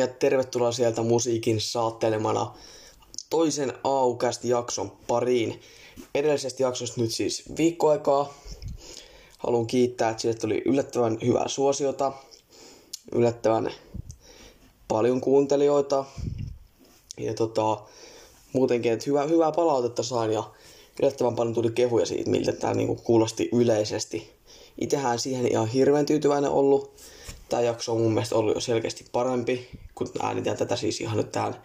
Ja tervetuloa sieltä musiikin saattelemana toisen aukästi jakson pariin. Edellisestä jaksosta nyt siis viikkoaikaa. Haluan kiittää, että sille tuli yllättävän hyvää suosiota, yllättävän paljon kuuntelijoita. Ja tota, muutenkin, että hyvää, hyvää palautetta sain ja yllättävän paljon tuli kehuja siitä, miltä tämä niinku kuulosti yleisesti. Itsehän siihen ihan hirveän tyytyväinen ollut tämä jakso on mun mielestä ollut jo selkeästi parempi, kun äänitän tätä siis ihan nyt tämän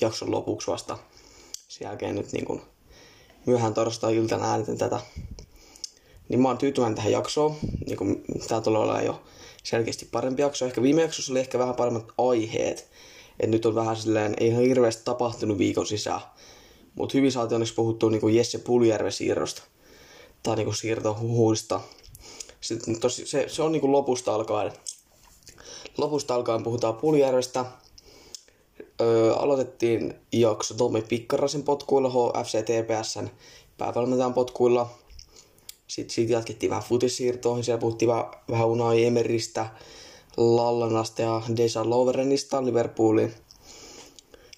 jakson lopuksi vasta. Sen jälkeen nyt niin kuin myöhään torstai-iltana äänitän tätä. Niin mä oon tyytyväinen tähän jaksoon. Niin kuin, tää tulee olla jo selkeästi parempi jakso. Ehkä viime jaksossa oli ehkä vähän paremmat aiheet. Et nyt on vähän silleen, ei ihan hirveästi tapahtunut viikon sisään. Mutta hyvin saatiin onneksi puhuttua niin kuin Jesse Puljärven siirrosta. Tai niin siirtohuhuista. Sitten tosi, se, se on niin kuin lopusta alkaen Lopusta alkaen puhutaan Puljärvestä. Öö, aloitettiin jakso Tommi Pikkarasen potkuilla HFC TPSn päävalmentajan potkuilla. Sitten siitä jatkettiin vähän futissiirtoihin. Siellä puhuttiin vähän, vähän Unai Emeristä, Lallanasta ja Deja Loverenista Liverpoolin,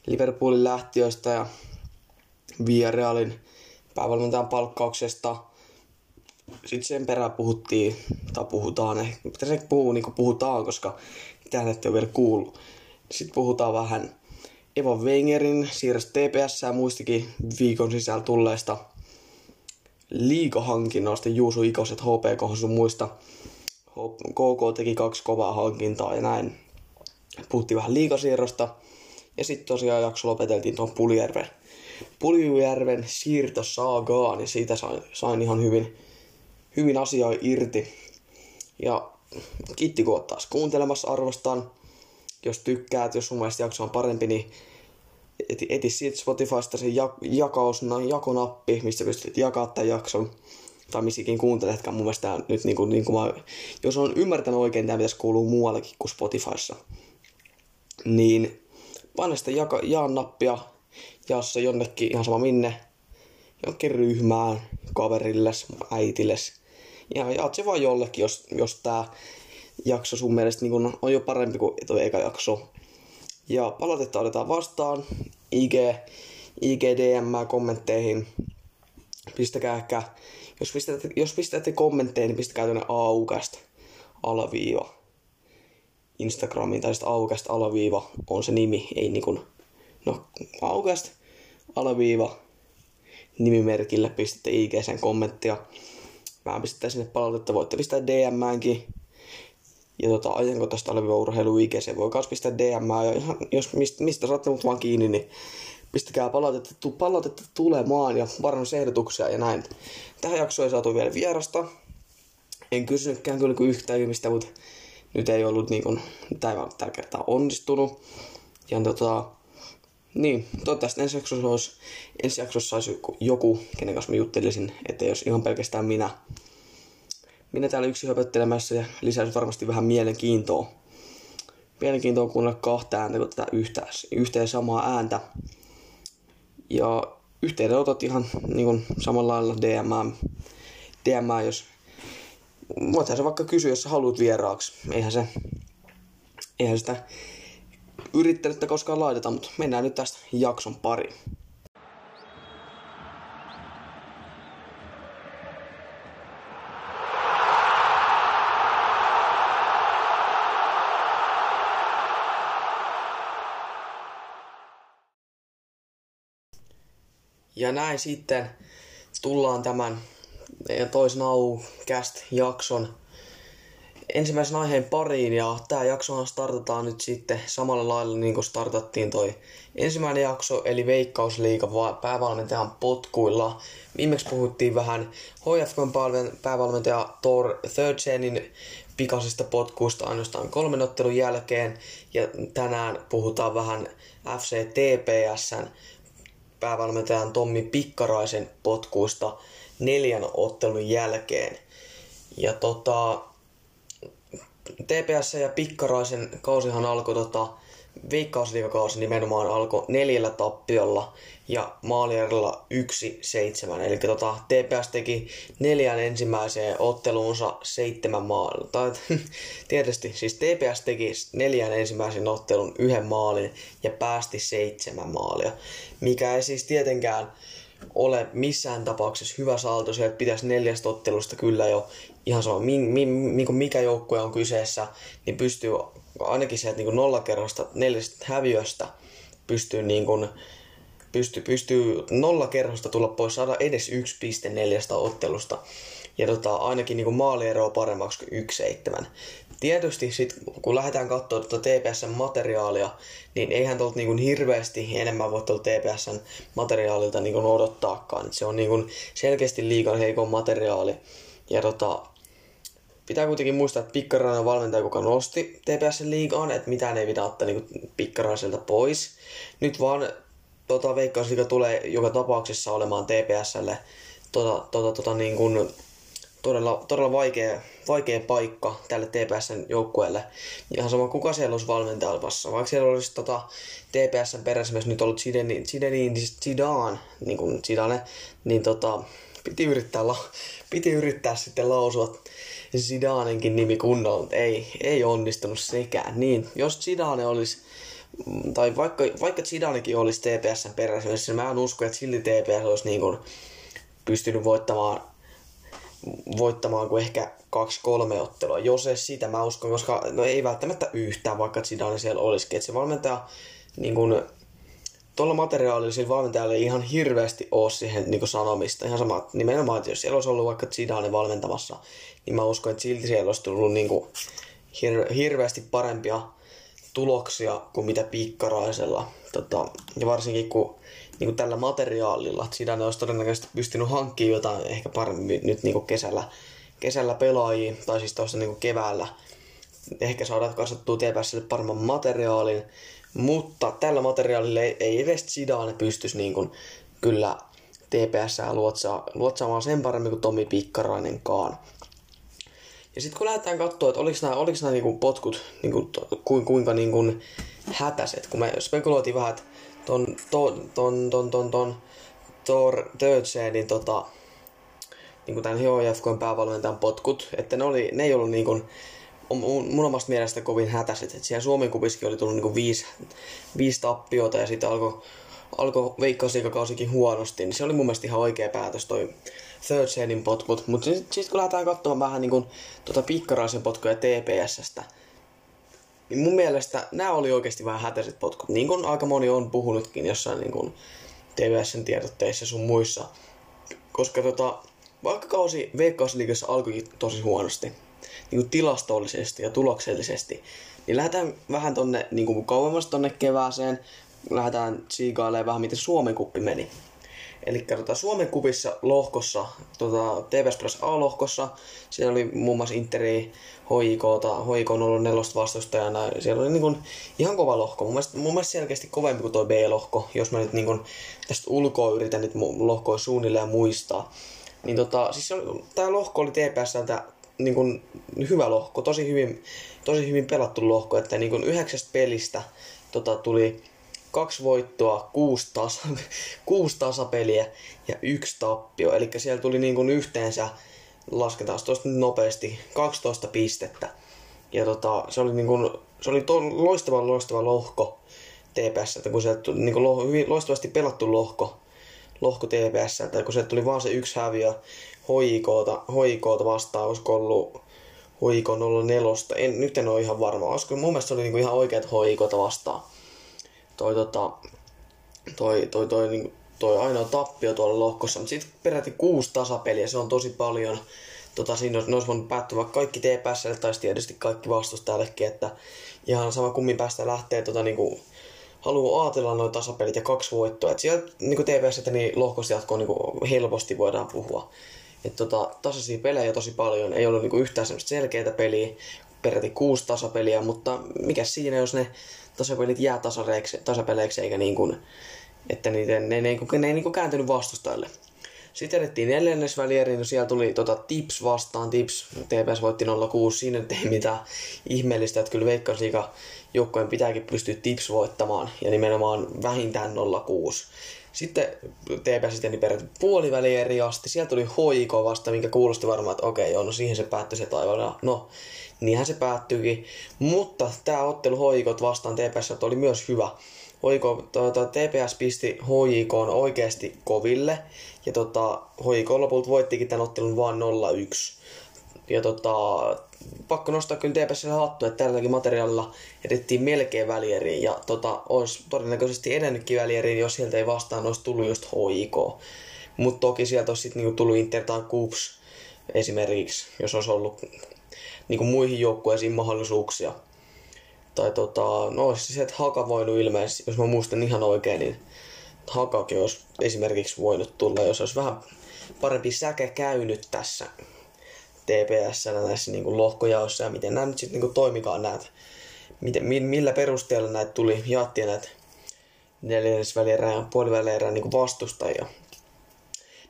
Liverpoolin lähtiöistä ja Villarealin päävalmentajan palkkauksesta – sitten sen perään puhuttiin, tai puhutaan, mitä se puhuu, niin kuin puhutaan, koska mitään ette ole vielä kuullut. Sitten puhutaan vähän Eva Wengerin siirrosta TPS ja muistikin viikon sisällä tulleista liikahankinnoista, Juuso Ikoset, HPK sun muista. KK teki kaksi kovaa hankintaa ja näin. Puhuttiin vähän liikasiirrosta. Ja sitten tosiaan jakso lopeteltiin tuon Puljärven, Puljujärven siirtosaagaan, niin siitä sain, sain ihan hyvin hyvin asiaa irti. Ja kiitti kun taas kuuntelemassa arvostan. Jos tykkäät, jos sun mielestä jakso on parempi, niin eti, eti siitä Spotifysta se jak, jakaus, jakonappi, mistä pystyt jakaa tämän jakson. Tai missikin kuunteletkaan. Mun mielestä nyt niin kuin, niin kuin mä, jos on ymmärtänyt oikein, tämä pitäisi kuulua muuallekin kuin Spotifyssa. Niin paina sitä jaka, jaa nappia, jaa se jonnekin ihan sama minne, jonkin ryhmään, kaverilles, äitilles, ja jaat se vaan jollekin, jos, jos tää jakso sun mielestä niin on jo parempi kuin tuo eka jakso. Ja palautetta otetaan vastaan IG, IGDM kommentteihin. Pistäkää ehkä, jos pistätte, jos pistätte kommentteja, niin pistäkää tuonne aukasta alaviiva. Instagramiin tai sitten aukasta alaviiva on se nimi, ei niinku, no aukasta alaviiva nimimerkille pistätte IG sen kommenttia mä pistää sinne palautetta, voitte pistää DMäänkin. Ja tota, ajankohtaista olevia urheilu se voi myös pistää DM ja ihan, jos mistä, mistä saatte mut vaan kiinni, niin pistäkää palautetta, tu, palautetta tulemaan ja parannusehdotuksia ja näin. Tähän jaksoon ei saatu vielä vierasta. En kysynytkään kyllä yhtään ihmistä, mutta nyt ei ollut niin kuin, tämä tällä kertaa onnistunut. Ja tota, niin, toivottavasti ensi jaksossa, olisi, ensi jaksossa olisi joku, kenen kanssa mä juttelisin, että jos ihan pelkästään minä, minä täällä yksi höpöttelemässä ja lisäisi varmasti vähän mielenkiintoa. Mielenkiintoa kuunnella kahta ääntä kuin tätä yhtä, ja samaa ääntä. Ja yhteydenotot ihan niin kuin samalla lailla DM, DM jos voithan se vaikka kysyä, jos sä haluat vieraaksi. Eihän se, eihän sitä yrittänyt koskaan laiteta, mutta mennään nyt tästä jakson pari. Ja näin sitten tullaan tämän toisen aucast jakson ensimmäisen aiheen pariin ja tämä jaksohan startataan nyt sitten samalla lailla niin kuin startattiin toi ensimmäinen jakso eli Veikkausliiga päävalmentajan potkuilla. Viimeksi puhuttiin vähän HFKn päävalmentaja Thor Thirdsenin pikaisista potkuista ainoastaan kolmen ottelun jälkeen ja tänään puhutaan vähän FC TPSn päävalmentajan Tommi Pikkaraisen potkuista neljän ottelun jälkeen. Ja tota, TPS ja Pikkaraisen kausihan alkoi tota, veikkausliikakausi nimenomaan alkoi neljällä tappiolla ja maalierilla 1-7. Eli tota, TPS teki neljän ensimmäiseen otteluunsa seitsemän maalia. Tai tietysti siis TPS teki neljän ensimmäisen ottelun yhden maalin ja päästi seitsemän maalia. Mikä ei siis tietenkään ole missään tapauksessa hyvä salto. Sieltä pitäisi neljästä ottelusta kyllä jo ihan sama, mi, mi, mi, mikä joukkue on kyseessä, niin pystyy ainakin sieltä niin nollakerrosta, neljästä häviöstä pystyy niin kuin, pystyy, pystyy nollakerrosta tulla pois, saada edes yksi piste neljästä ottelusta. Ja tota, ainakin niin maalieroa paremmaksi kuin 1-7. Tietysti sit, kun lähdetään katsoa tuota TPSn materiaalia, niin eihän tuolta niin hirveästi enemmän voi tuolta TPSn materiaalilta niin odottaakaan. Et se on niin selkeästi liikan heikon materiaali. Ja tota, pitää kuitenkin muistaa, että Pikkarainen on valmentaja, joka nosti TPS liigaan, että mitään ei pidä ottaa niin Pikkaraiselta pois. Nyt vaan tota, Veikkausliiga tulee joka tapauksessa olemaan TPSlle tota, tota, tota, niin kuin, todella, todella vaikea, vaikea paikka tälle TPSn joukkueelle. Ihan sama kuka siellä olisi valmentajassa. Vaikka siellä olisi tota, TPSn perässä nyt ollut Zidane, Zidane, Zidane, niin kuin Zidane, niin tota, piti yrittää, la, piti yrittää sitten lausua Zidanenkin nimi kunnolla, mutta ei, ei onnistunut sekään. Niin, jos Zidane olisi, tai vaikka, vaikka Zidanekin olisi TPSn perässä, niin mä en usko, että silti TPS olisi niin kuin pystynyt voittamaan voittamaan kuin ehkä kaksi-kolme ottelua. Jos ei sitä, mä uskon, koska no ei välttämättä yhtään, vaikka Zidane siellä olisikin. Että se valmentaja niin kuin, tuolla materiaalilla sillä valmentajalla ei ihan hirveästi ole siihen niin sanomista. Ihan sama, nimenomaan, että jos siellä olisi ollut vaikka Zidane valmentamassa, niin mä uskon, että silti siellä olisi tullut niin kuin hir- hirveästi parempia tuloksia kuin mitä pikkaraisella. Tota, ja varsinkin kun niin kuin tällä materiaalilla, Zidane olisi todennäköisesti pystynyt hankkimaan jotain ehkä paremmin nyt niin kuin kesällä, kesällä pelaajia, tai siis tuossa niin keväällä. Ehkä saadaan kasvattua TPSlle paremman materiaalin, mutta tällä materiaalilla ei, ei edes Zidane pystyisi niin kuin, kyllä TPS luotsaa, luotsaamaan sen paremmin kuin Tomi Pikkarainenkaan. Ja sitten kun lähdetään katsoa, että oliko nämä, oliko nämä niinku potkut niinku, ku, kuinka niinku hätäiset, kun me spekuloitiin vähän, että ton, ton, ton, ton, ton, ton Thor niin tota, niinku tämän HIFKn päävalmentajan potkut, että ne, oli, ne ei ollut niinku, mun omasta mielestä kovin hätäiset. Että siellä Suomen kupiskin oli tullut niinku viisi, viisi tappiota ja sitten alkoi alko veikkausliikakausikin huonosti, niin se oli mun mielestä ihan oikea päätös toi third seedin potkut. Mutta sitten sit kun lähdetään katsomaan vähän niin tuota pikkaraisen potkuja TPSstä, niin mun mielestä nämä oli oikeasti vähän hätäiset potkut. Niin kuin aika moni on puhunutkin jossain niin TVSn tiedotteissa sun muissa. Koska tota, vaikka kausi Veikkausliigassa alkoikin tosi huonosti, niin kuin tilastollisesti ja tuloksellisesti, niin lähdetään vähän tonne niin kuin kauemmas tonne kevääseen, lähdetään siikailemaan vähän miten Suomen kuppi meni. Eli tota, Suomen kuvissa lohkossa, tota, TVS Plus A-lohkossa, siellä oli muun muassa Interi, HIK, HIK on ollut nelosta vastustajana. Siellä oli niin kuin, ihan kova lohko. Mun mielestä, mun mielestä selkeästi kovempi kuin tuo B-lohko, jos mä nyt niin kuin, tästä ulkoa yritän nyt lohkoa suunnilleen muistaa. Niin tota, siis tämä lohko oli TPSltä niin kuin, hyvä lohko, tosi hyvin, tosi hyvin pelattu lohko, että niin kuin yhdeksästä pelistä tota, tuli kaksi voittoa, kuusi, tasa, kuusi tasapeliä ja yksi tappio. Eli siellä tuli niin kuin yhteensä, lasketaan tuosta nopeasti, 12 pistettä. Ja tota, se oli, niin kuin, se oli to, loistava, loistava lohko TPS, että kun se tuli niin kuin hyvin loistavasti pelattu lohko, lohko TPS, että kun se tuli vaan se yksi häviö HIKta, HIKta vastaan, olisiko ollut HIK 04, en, nyt en ole ihan varma, olisiko, mun mielestä se oli niin kuin ihan oikeat HIKta vastaan toi, tota, toi, toi, toi, niin, toi ainoa tappio tuolla lohkossa, mutta sitten peräti kuusi tasapeliä, se on tosi paljon. Tota, siinä olisi, olisi voinut päättyä vaikka kaikki TPSlle tai tietysti kaikki vastustajallekin, että ihan sama kummin päästä lähtee tota, niin kuin, haluaa ajatella noin tasapelit ja kaksi voittoa. Et sieltä niin TPS, niin lohkosta jatkoon niin helposti voidaan puhua. Et, tota, tasaisia pelejä tosi paljon, ei ollut niin yhtään semmoista selkeää peliä, peräti kuusi tasapeliä, mutta mikä siinä, jos ne tasapelit jää tasapeleiksi, eikä niin kuin, että niitä, ne, ne, ne, ne, ne ei niin kuin kääntynyt vastustajalle. Sitten edettiin neljännesvälieriin, no siellä tuli tota, Tips vastaan, Tips, TPS voitti 0-6, siinä ei mitään ihmeellistä, että kyllä Veikkausliiga joukkojen pitääkin pystyä tips voittamaan ja nimenomaan vähintään 0-6. Sitten TPS sitten peräti puoliväli eri asti. Sieltä tuli hoiko vasta, minkä kuulosti varmaan, että okei, joo, no siihen se päättyi se taivaalla. No, niinhän se päättyykin. Mutta tämä ottelu hoikot vastaan TPS oli myös hyvä. Hoiko, tuota, TPS pisti HJK oikeasti koville. Ja tota, HJK lopulta voittikin tämän ottelun vain 0-1. Ja tota, pakko nostaa kyllä TPSlle hattu, että tälläkin materiaalilla edettiin melkein välieriin. Ja tota, olisi todennäköisesti edennytkin välieriin, jos sieltä ei vastaan olisi tullut just HJK. Mutta toki sieltä olisi sitten niinku tullut Inter tai Coops esimerkiksi, jos olisi ollut niinku muihin joukkueisiin mahdollisuuksia. Tai tota, no olisi sieltä Haka voinut ilmeisesti, jos mä muistan ihan oikein, niin Hakakin olisi esimerkiksi voinut tulla, jos olisi vähän parempi säke käynyt tässä TPS näissä niin kuin lohkojaossa ja miten nämä nyt sitten niin toimikaan näitä. Miten, millä perusteella näitä tuli, jaettiin näitä neljännesvälierää ja puolivälierää niin vastustajia.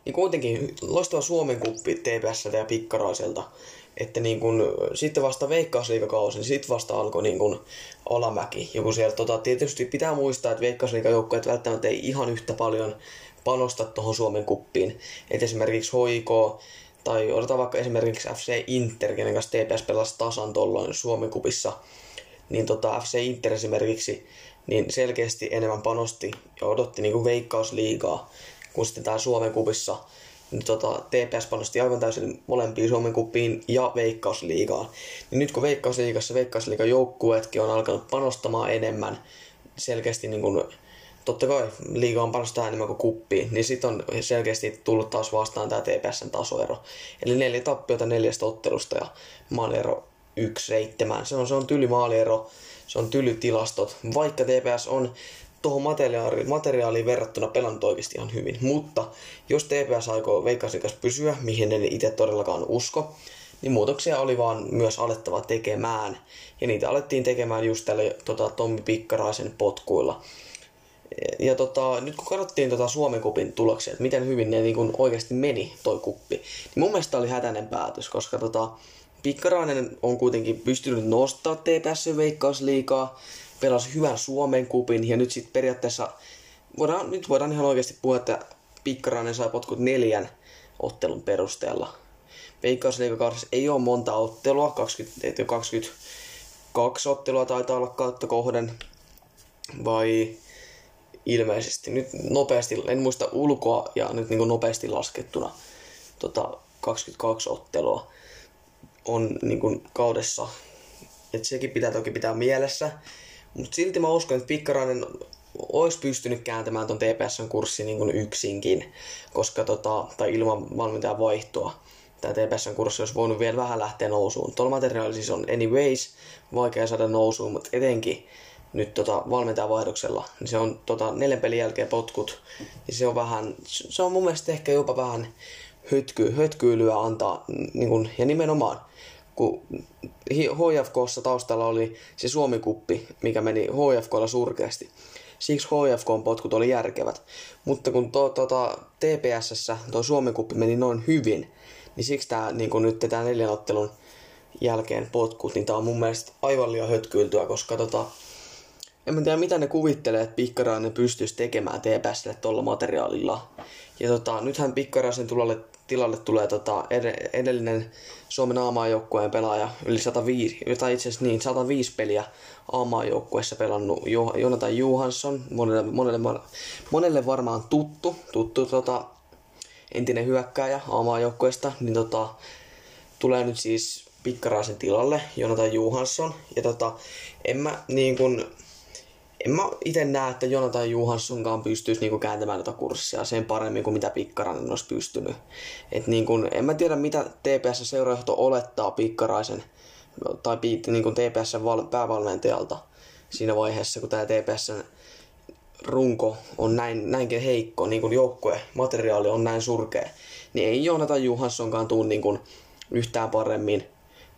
Niin kuitenkin loistava Suomen kuppi TPS ja Pikkaraiselta. Että niin kun, sitten vasta veikkausliikakausi, niin sitten vasta alkoi niin kun alamäki. Joku siellä, tota, tietysti pitää muistaa, että veikkausliikajoukkueet välttämättä ei ihan yhtä paljon panosta tuohon Suomen kuppiin. Et esimerkiksi HIK tai otetaan vaikka esimerkiksi FC Inter, kenen kanssa TPS pelasi tasan tuolloin Suomen kupissa, niin tota FC Inter esimerkiksi niin selkeästi enemmän panosti ja odotti niin kuin veikkausliigaa kuin sitten tää Suomen kupissa. Niin tota, TPS panosti aivan täysin molempiin Suomen kuppiin ja veikkausliigaan. Niin nyt kun veikkausliigassa veikkausliigan joukkueetkin on alkanut panostamaan enemmän selkeästi niin kuin totta kai liiga on panostaa enemmän kuin kuppiin, niin sitten on selkeästi tullut taas vastaan tämä TPSn tasoero. Eli neljä tappiota neljästä ottelusta ja maaliero 1-7. Se on, se on tyly maaliero, se on tyly tilastot, vaikka TPS on tuohon materiaaliin, materiaaliin verrattuna pelannut oikeasti ihan hyvin. Mutta jos TPS aikoo veikkausliikassa pysyä, mihin en itse todellakaan usko, niin muutoksia oli vaan myös alettava tekemään. Ja niitä alettiin tekemään just tällä tota, Tommi Pikkaraisen potkuilla ja tota, nyt kun katsottiin tota Suomen kupin tuloksia, että miten hyvin ne niin kun oikeasti meni toi kuppi, niin mun mielestä oli hätäinen päätös, koska tota, Pikkarainen on kuitenkin pystynyt nostaa TPS veikkausliikaa, pelasi hyvän Suomen kupin ja nyt sitten periaatteessa voidaan, nyt voidaan ihan oikeasti puhua, että Pikkarainen sai potkut neljän ottelun perusteella. Veikkausliikakaudessa ei ole monta ottelua, 20, 22 ottelua taitaa olla kautta kohden, vai ilmeisesti. Nyt nopeasti, en muista ulkoa ja nyt niin nopeasti laskettuna tota, 22 ottelua on niin kuin kaudessa. Et sekin pitää toki pitää mielessä. Mutta silti mä uskon, että Pikkarainen olisi pystynyt kääntämään ton TPSn kurssin niin yksinkin, koska tota, tai ilman valmentajan vaihtoa tämä TPSn kurssi olisi voinut vielä vähän lähteä nousuun. Tuolla materiaalilla siis on anyways vaikea saada nousuun, mutta etenkin nyt tota valmentajavaihdoksella, niin se on tota, neljän pelin jälkeen potkut, niin se on vähän, se on mun mielestä ehkä jopa vähän hötky, hötkyilyä antaa, niin kun, ja nimenomaan, kun HFKssa taustalla oli se Suomi-kuppi, mikä meni HFKlla surkeasti. Siksi HFKn potkut oli järkevät. Mutta kun to, tota, TPSssä tuo Suomi-kuppi meni noin hyvin, niin siksi tää, niin kun nyt tämä neljän ottelun jälkeen potkut, niin tää on mun mielestä aivan liian hötkyiltyä, koska tota, en mä tiedä mitä ne kuvittelee, että Pikkarainen pystyisi tekemään TPSlle tuolla materiaalilla. Ja tota, nythän Pikkaraisen tilalle, tilalle tulee tota, ed- edellinen Suomen A-maajoukkueen pelaaja, yli 105, tai itse asiassa niin, 105 peliä A-maajoukkueessa pelannut jo, Jonathan Johansson, monelle, monelle, monelle varmaan tuttu, tuttu tota, entinen hyökkääjä A-maajoukkueesta, niin tota, tulee nyt siis Pikkaraisen tilalle, Jonathan Johansson. Ja tota, en mä niin kun, en mä itse näe, että Jonathan Johanssonkaan pystyisi niinku kääntämään tätä kurssia sen paremmin kuin mitä Pikkarainen olisi pystynyt. Et niinku, en mä tiedä, mitä TPS seurajohto olettaa Pikkaraisen tai niinku TPS päävalmentajalta siinä vaiheessa, kun tämä TPS runko on näin, näinkin heikko, niin kuin joukkue, materiaali on näin surkea, niin ei Jonathan Johanssonkaan tule niin kuin yhtään paremmin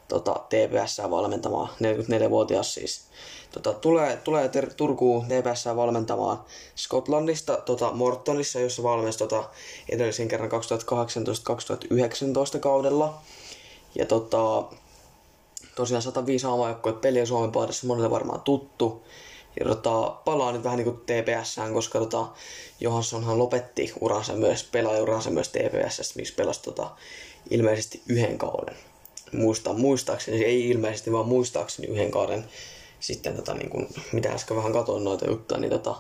tota, TPS valmentamaan, 44-vuotias siis. Tota, tulee tulee ter- Turkuun TPS valmentamaan Skotlannista tota, Mortonissa, jossa valmensi tota, edellisen kerran 2018-2019 kaudella. Ja tota, tosiaan 105 aamajoukkoja peliä Suomen paidassa monelle varmaan tuttu. Ja tota, palaa nyt vähän niin kuin TPSään, koska tota, Johanssonhan lopetti uransa myös, pelaajauransa myös TPS, missä pelasi tota, ilmeisesti yhden kauden. Muista, muistaakseni, ei ilmeisesti, vaan muistaakseni yhden kauden sitten, tota, niin kuin, mitä äsken vähän katsoin noita juttuja, niin tota,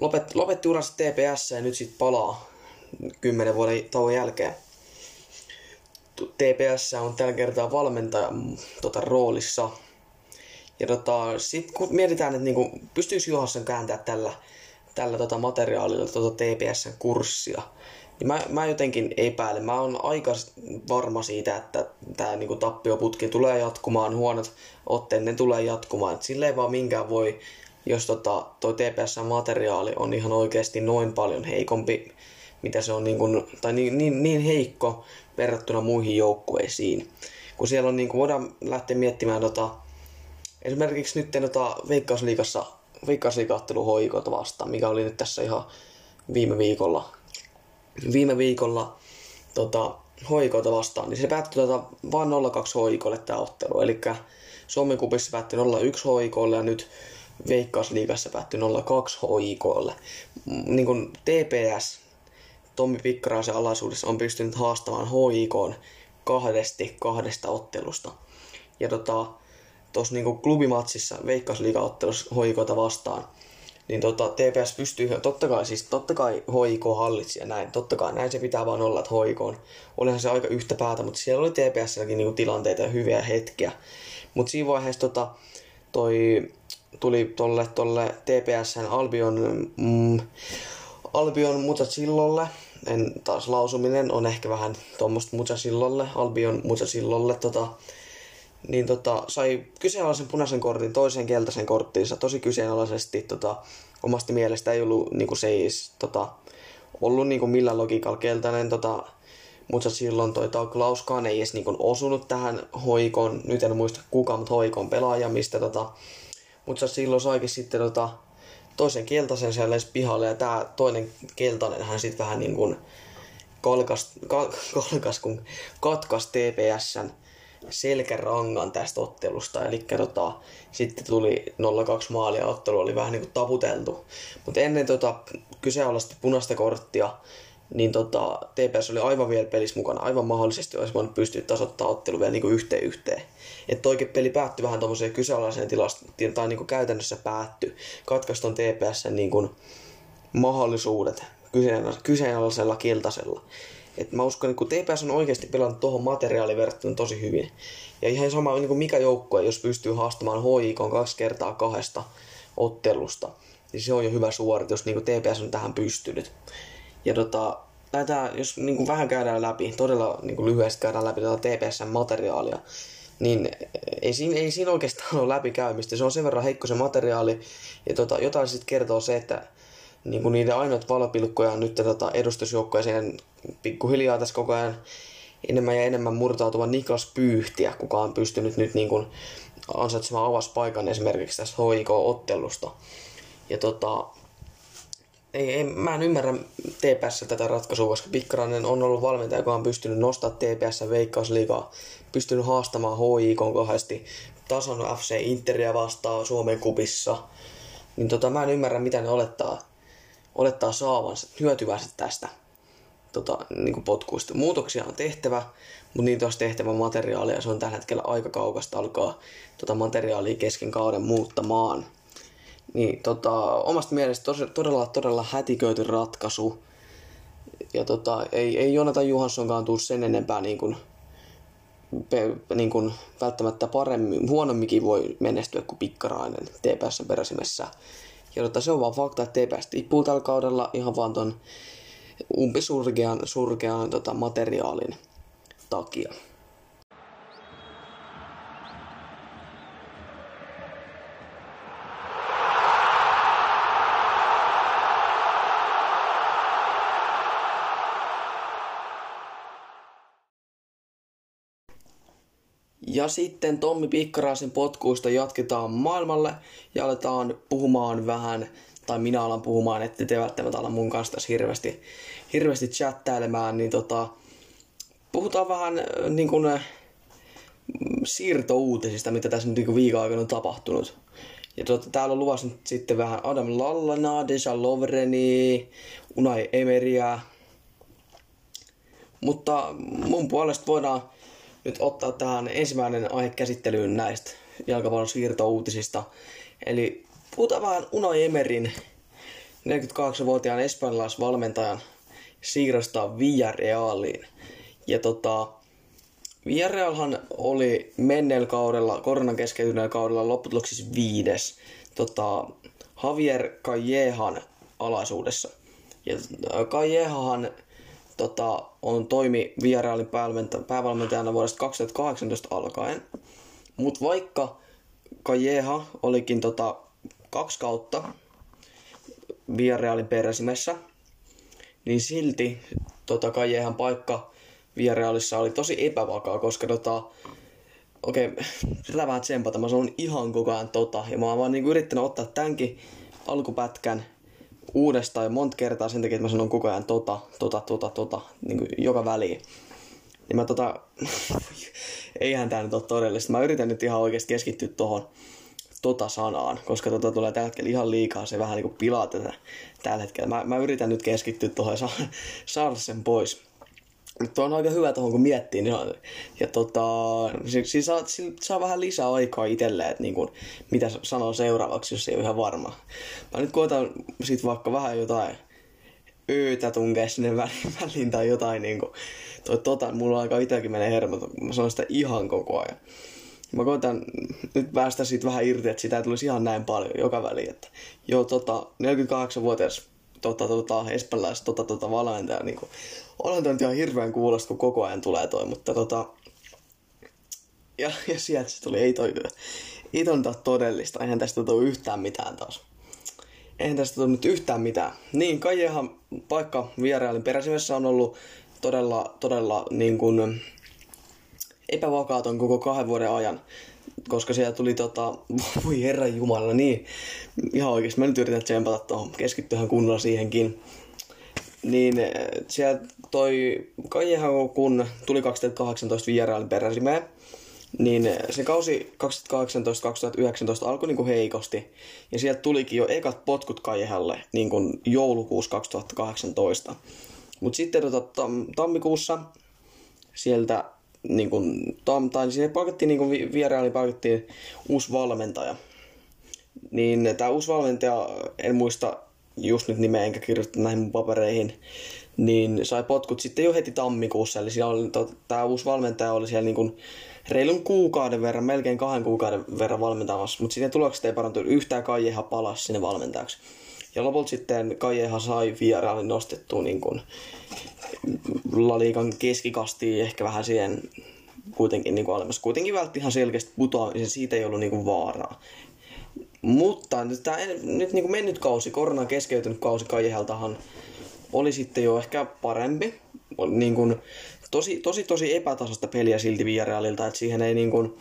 lopetti, lopetti uransa TPS ja nyt sitten palaa kymmenen vuoden tauon jälkeen. TPS on tällä kertaa valmentajan tota, roolissa. Ja tota, sitten kun mietitään, että niinku, pystyisi Johansson kääntää tällä, tällä tota materiaalilla tota TPSn kurssia, niin mä, mä jotenkin epäilen. Mä oon aika varma siitä, että tämä niinku tappioputki tulee jatkumaan, huonot otteet ne tulee jatkumaan. Et silleen vaan minkään voi, jos tota, toi TPS-materiaali on ihan oikeasti noin paljon heikompi, mitä se on niin kuin, tai niin, niin, niin heikko verrattuna muihin joukkueisiin. Kun siellä on, niin kuin, voidaan lähteä miettimään tota, esimerkiksi nyt tota, Veikkausliigassa Veikkausliigaottelu hoikot vastaan, mikä oli nyt tässä ihan viime viikolla. Viime viikolla tota, hoikoita vastaan, niin se päättyi tota, vain 0-2 hoikolle tämä ottelu. Eli Suomen kupissa päättyi 0-1 hoikolle ja nyt Veikkausliigassa päättyi 0-2 hoikolle. Niin kuin TPS Tommi Pikkaraisen alaisuudessa on pystynyt haastamaan HIK kahdesti kahdesta ottelusta. Ja tota, tuossa niinku klubimatsissa Veikkausliiga-ottelussa HIKta vastaan, niin tota, TPS pystyy, totta kai, siis totta kai HIK hallitsi ja näin, totta kai näin se pitää vaan olla, että HIK on, olihan se aika yhtä päätä, mutta siellä oli TPSlläkin niinku tilanteita ja hyviä hetkiä. Mutta siinä vaiheessa tota, toi tuli tolle, tolle TPSn Albion, mm, Albion Mutasillolle, en taas lausuminen on ehkä vähän tuommoista Mutasillolle, Albion Mutasillolle, tota, niin tota, sai kyseenalaisen punaisen kortin toisen keltaisen korttiinsa tosi kyseenalaisesti. Tota, omasta mielestä ei ollut niinku se ei tota, ollut niinku millään logiikalla keltainen. Tota, mutta silloin toi Klauskaan ei edes niinku osunut tähän hoikon, nyt en muista kuka, mutta hoikon pelaaja, mistä tota, mutta silloin saikin sitten tota, toisen keltaisen siellä pihalle ja tämä toinen keltainen hän sitten vähän niin kuin kolkas, kolkas kun katkas TPSn selkärangan tästä ottelusta. Eli tota, sitten tuli 0-2 maalia, ottelu oli vähän niin kuin taputeltu. Mutta ennen tota, kyseenalaista punaista korttia, niin tota, TPS oli aivan vielä pelissä mukana. Aivan mahdollisesti olisi voinut pystyä tasoittaa ottelu vielä niin kuin yhteen yhteen. Että oikein peli päättyi vähän tuommoiseen kyseenalaiseen tilastiin, tai niin kuin käytännössä päättyi. Katkaiston TPS niin kuin mahdollisuudet kyseenalaisella kiltasella. Et mä uskon, että kun TPS on oikeasti pelannut tuohon materiaaliin verrattuna tosi hyvin. Ja ihan sama niin kuin mikä joukkue, jos pystyy haastamaan HIK kaksi kertaa kahdesta ottelusta, niin se on jo hyvä suoritus, niin kuin TPS on tähän pystynyt. Ja tota, näitä, jos niin kuin vähän käydään läpi, todella niin kuin lyhyesti käydään läpi tätä TPSn materiaalia, niin ei siinä, ei siinä oikeastaan ole läpikäymistä. Se on sen verran heikko se materiaali. Ja tota, jotain sitten kertoo se, että niin kuin niiden ainoat valopilkkoja on nyt tota, edustusjoukkoeseen pikkuhiljaa tässä koko ajan enemmän ja enemmän murtautuva Niklas Pyyhtiä, kuka on pystynyt nyt niin kuin ansaitsemaan avaspaikan esimerkiksi tässä HIK-ottelusta. Ja tota, ei, ei, mä en ymmärrä TPS tätä ratkaisua, koska Pikkarainen on ollut valmentaja, joka on pystynyt nostamaan TPS veikkausliigaa, pystynyt haastamaan HIK kahdesti, tason FC Interia vastaan Suomen kupissa. Niin tota, mä en ymmärrä, mitä ne olettaa, olettaa saavansa, hyötyvänsä tästä tota, niin kuin potkuista. Muutoksia on tehtävä, mutta niitä olisi tehtävä materiaalia. Se on tällä hetkellä aika kaukasta alkaa tota materiaalia kesken kauden muuttamaan. Niin tota, omasta mielestä tos, todella, todella hätiköity ratkaisu. Ja tota, ei, ei Jonathan Johanssonkaan tule sen enempää niin kuin, pe, niin kuin välttämättä paremmin, huonomminkin voi menestyä kuin Pikkarainen TPS peräsimessä. Ja tota, se on vaan fakta, että TPS tippuu tällä kaudella ihan vaan ton umpisurkean surkean, tota, materiaalin takia. Ja sitten Tommi Pikkaraisen potkuista jatketaan maailmalle ja aletaan puhumaan vähän, tai minä alan puhumaan, että te välttämättä ala mun kanssa tässä hirveästi, hirveästi chattailemaan, niin tota, puhutaan vähän niin kuin, siirtouutisista, mitä tässä nyt niinku viikon aikana on tapahtunut. Ja tota, täällä on luvassa nyt sitten vähän Adam Lallana, Deja Lovreni, Unai Emeria. Mutta mun puolesta voidaan nyt ottaa tähän ensimmäinen aihe käsittelyyn näistä jalkapallon siirtouutisista. Eli puhutaan vähän Unai Emerin 42-vuotiaan espanjalaisvalmentajan siirrosta Villarealiin. Ja tota, Villarrealhan oli menneellä kaudella, koronan keskeytyneellä kaudella lopputuloksissa viides tota, Javier Callejan alaisuudessa. Ja äh, tota, on toimi Villarrealin päävalmentajana vuodesta 2018 alkaen. Mutta vaikka Calleja olikin tota, kaksi kautta Villarrealin peräsimessä, niin silti tota, Callejan paikka Villarealissa oli tosi epävakaa, koska tota, okei, okay, sitä vähän tsempata, mä sanon ihan koko ajan tota, ja mä oon vaan niinku yrittänyt ottaa tämänkin alkupätkän uudestaan ja monta kertaa sen takia, että mä sanon koko ajan tota, tota, tota, tota, niinku joka väliin. Niin mä tota, eihän tää nyt ole todellista. Mä yritän nyt ihan oikeasti keskittyä tohon tota sanaan, koska tota tulee tällä hetkellä ihan liikaa, se vähän niinku pilaa tätä tällä hetkellä. Mä, mä yritän nyt keskittyä tohon ja saa, saada sen pois. Mutta on aika hyvä tuohon kun miettii. Niin on, ja tota, siis saa, saa, vähän lisää aikaa itselleen, että niin kun, mitä sanoo seuraavaksi, jos ei ole ihan varma. Mä nyt koitan sit vaikka vähän jotain öötä tunkea sinne väliin tai jotain niin kuin, toi, tota, mulla aika itsekin menee hermot, mä sanon sitä ihan koko ajan. Mä koitan nyt päästä siitä vähän irti, että sitä ei tulisi ihan näin paljon joka väliin. Että, joo, tota, 48-vuotias tota, tota, espanjalaiset tota, tota, valmentaja. Niin kuin, olen tämä ihan hirveän kuulosta, kun koko ajan tulee toi, mutta tota, ja, ja sieltä se tuli, ei toi, ei toi todellista, eihän tästä tule yhtään mitään taas. Eihän tästä tule nyt yhtään mitään. Niin, Kajehan paikka vierailin peräsimessä on ollut todella, todella niin kuin, epävakaaton koko kahden vuoden ajan koska siellä tuli tota, voi herra jumala, niin ihan oikeesti mä nyt yritän tsempata tuohon, keskittyhän kunnolla siihenkin. Niin eh, siellä toi Kajehan kun tuli 2018 vierailin peräsimeen, niin eh, se kausi 2018-2019 alkoi niinku heikosti. Ja sieltä tulikin jo ekat potkut Kajehalle niin kuin joulukuussa 2018. Mutta sitten tota, tam, tammikuussa sieltä niin kuin, Tom, tai siihen palkattiin niin kuin vieraili palkattiin uusi valmentaja. Niin tämä uusi valmentaja, en muista just nyt nimeä enkä kirjoittaa näihin mun papereihin, niin sai potkut sitten jo heti tammikuussa. Eli siellä oli, to, tämä uusi valmentaja oli siellä niin kuin reilun kuukauden verran, melkein kahden kuukauden verran valmentamassa, mutta sitten tulokset ei parantunut yhtään Kaijeha palasi sinne valmentajaksi. Ja lopulta sitten Kaijeha sai vierailin nostettua niin kuin Laliikan keskikastiin ehkä vähän siihen kuitenkin niin kuin alemmas. Kuitenkin vältti ihan selkeästi putoamisen, siitä ei ollut niin kuin vaaraa. Mutta nyt tämä nyt niin kuin mennyt kausi, koronan keskeytynyt kausi Kajeheltahan oli sitten jo ehkä parempi. Niin kuin, tosi, tosi, tosi epätasasta peliä silti Villarealilta, että siihen ei niin kuin,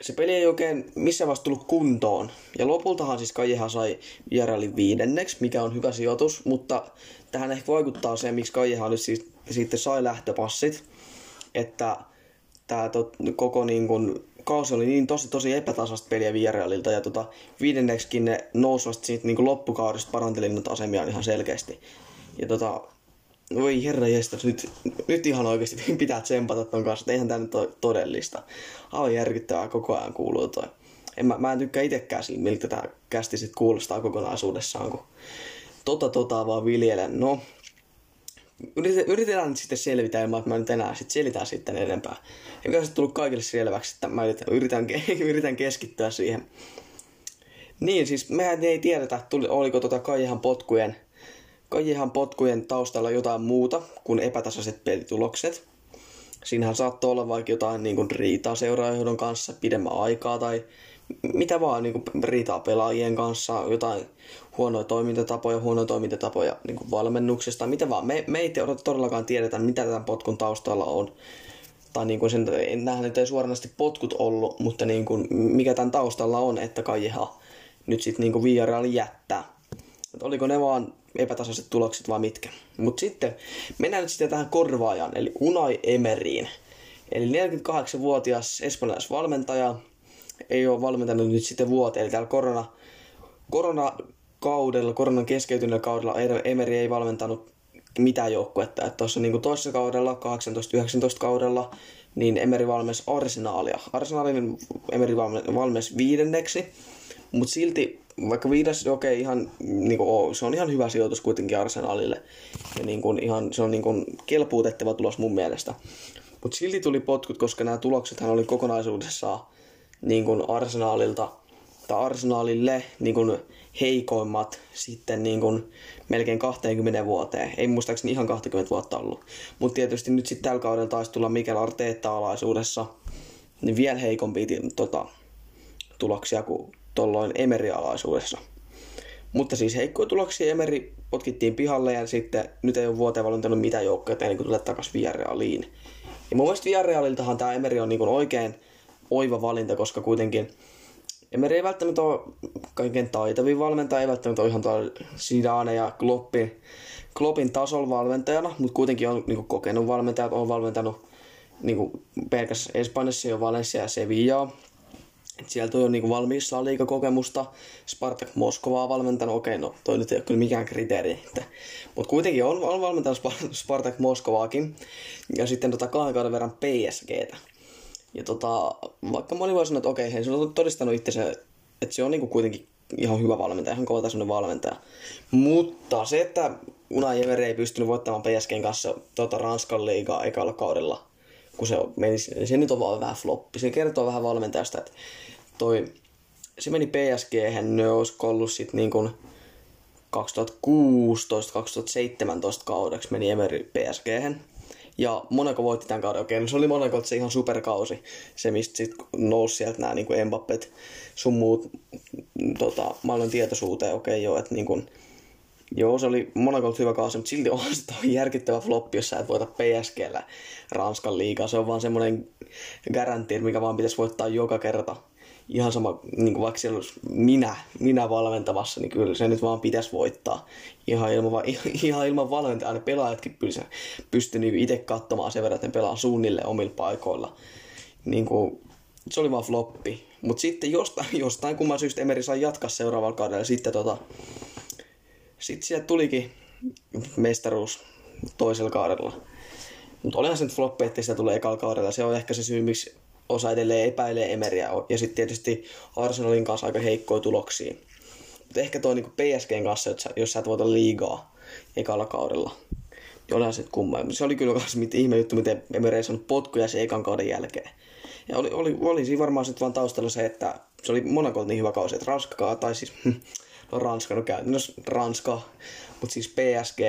se peli ei oikein missään vaiheessa tullut kuntoon. Ja lopultahan siis Kajeha sai Villarealin viidenneksi, mikä on hyvä sijoitus, mutta tähän ehkä vaikuttaa se, miksi Kaijehan nyt siis, sitten sai lähtöpassit, että tämä tot, koko niin kun, kausi oli niin tosi tosi epätasasta peliä Vieraililta ja tota, viidenneksikin ne nousivat siitä niin loppukaudesta paranteli noita asemia ihan selkeästi. Ja tota, voi herra jestas, nyt, nyt ihan oikeasti pitää tsempata ton kanssa, että eihän tämä nyt ole todellista. Aivan järkyttävää koko ajan kuuluu toi. En, mä, mä en tykkää itsekään siitä, miltä tämä kästi sit kuulostaa kokonaisuudessaan, kun tota tota vaan viljelen. No, yritetään nyt sitten selvitä ilman, että mä nyt enää sit selitän sitten enempää. Eikä se tullut kaikille selväksi, että mä yritän, yritän keskittyä siihen. Niin, siis mehän ei tiedetä, tuli, oliko tota Kaijahan potkujen, Kaijahan potkujen taustalla jotain muuta kuin epätasaiset pelitulokset. Siinähän saattoi olla vaikka jotain niin kuin riitaa seuraajohdon kanssa pidemmän aikaa tai mitä vaan niin kuin riitaa pelaajien kanssa, jotain huonoja toimintatapoja, huonoja toimintatapoja niin kuin valmennuksesta, mitä vaan. Me, me ei todellakaan tiedetä, mitä tämän potkun taustalla on. Tai niin kuin sen, en nähdä, että ei suoranaisesti potkut ollut, mutta niin kuin, mikä tämän taustalla on, että Kajeha nyt sitten niin Villarreal jättää. Et oliko ne vaan epätasaiset tulokset vai mitkä. Mutta sitten mennään nyt sitten tähän korvaajan, eli Unai Emeriin. Eli 48-vuotias espanjalaisvalmentaja ei ole valmentanut nyt sitten vuoteen. Eli täällä korona, koronakaudella, koronan keskeytyneellä kaudella Emeri ei valmentanut mitään joukkuetta. Tuossa niin toisessa kaudella, 18-19 kaudella, niin Emeri valmensi Arsenaalia. Arsenaalin Emeri valmensi viidenneksi, mutta silti vaikka viides, okei, okay, ihan, niin kuin, se on ihan hyvä sijoitus kuitenkin Arsenalille. Ja niin kuin, ihan, se on niin kuin, kelpuutettava tulos mun mielestä. Mutta silti tuli potkut, koska nämä tuloksethan oli kokonaisuudessaan niin kuin Arsenalilta tai Arsenalille niin kuin heikoimmat sitten niin kuin melkein 20 vuoteen. Ei muistaakseni ihan 20 vuotta ollut. Mutta tietysti nyt sitten tällä kaudella taisi tulla Mikel Arteetta-alaisuudessa niin vielä heikompi tota, tuloksia kuin tolloin Emeri-alaisuudessa. Mutta siis heikkoja tuloksia Emeri potkittiin pihalle ja sitten nyt ei ole vuoteen valmentanut mitään joukkoja ennen kuin tulee takaisin Villarrealiin. Ja mun mielestä Villarrealiltahan tämä Emeri on niin oikein oiva valinta, koska kuitenkin Emeri ei välttämättä ole kaiken taitavin valmentaja, ei välttämättä ole ihan Zidane ja Kloppin, Kloppin tasolla valmentajana, mutta kuitenkin on niin kokenut valmentajat, on valmentanut niin pelkästään Espanjassa jo Valencia ja Sevillaa. Et sieltä on niinku valmiissa liikakokemusta. Spartak Moskovaa valmentanut. Okei, no toi nyt ei ole kyllä mikään kriteeri. Mutta kuitenkin on, on valmentanut Spartak Moskovaakin. Ja sitten tota kahden kauden verran PSGtä. Ja tota, vaikka moni voi sanoa, että okei, hei, se on todistanut itse se, että se on niinku kuitenkin ihan hyvä valmentaja, ihan kovatasoinen valmentaja. Mutta se, että Unai Emery ei pystynyt voittamaan PSGn kanssa tota Ranskan liigaa ekalla kaudella, kun se meni, se nyt on vaan vähän floppi. Se kertoo vähän valmentajasta, että toi, se meni PSG, ne olisi ollut sit niin kuin 2016-2017 kaudeksi meni Emery PSG. Ja Monaco voitti tämän kauden. Okei, no se oli Monaco se ihan superkausi. Se, mistä sitten nousi sieltä nämä niin Mbappet, sun muut tota, maailman tietoisuuteen. Okei, joo, että niin kuin, Joo, se oli Monacolta hyvä kausi, mutta silti on se järkyttävä floppi, jos sä et voita PSGllä Ranskan liigaa. Se on vaan semmoinen garanti, mikä vaan pitäisi voittaa joka kerta. Ihan sama, niin kuin vaikka siellä olisi minä, minä valmentavassa, niin kyllä se nyt vaan pitäisi voittaa. Ihan ilman, ihan ilman valmentajaa ne pelaajatkin pystyy niin itse katsomaan sen verran, että ne pelaa suunnilleen omilla paikoilla. Niin kuin, se oli vaan floppi. Mutta sitten jostain, jostain kumman syystä Emeri sai jatkaa seuraavalla kaudella. Sitten tota, sitten sieltä tulikin mestaruus toisella kaudella. Mutta olihan se nyt floppi, että sitä tulee ekalla kaudella. Se on ehkä se syy, miksi osa edelleen epäilee Emeriä. Ja sitten tietysti Arsenalin kanssa aika heikkoja tuloksia. Mutta ehkä toi niinku PSGn kanssa, jos sä et voita liigaa ekalla kaudella. Niin olihan se kumma. Se oli kyllä myös ihme juttu, miten Emeri ei saanut potkuja sen ekan kauden jälkeen. Ja oli, oli, oli siinä varmaan sitten vaan taustalla se, että se oli Monacolta niin hyvä kausi, että Ranskakaan, tai siis no Ranska, no käytännössä Ranska, mutta siis PSG.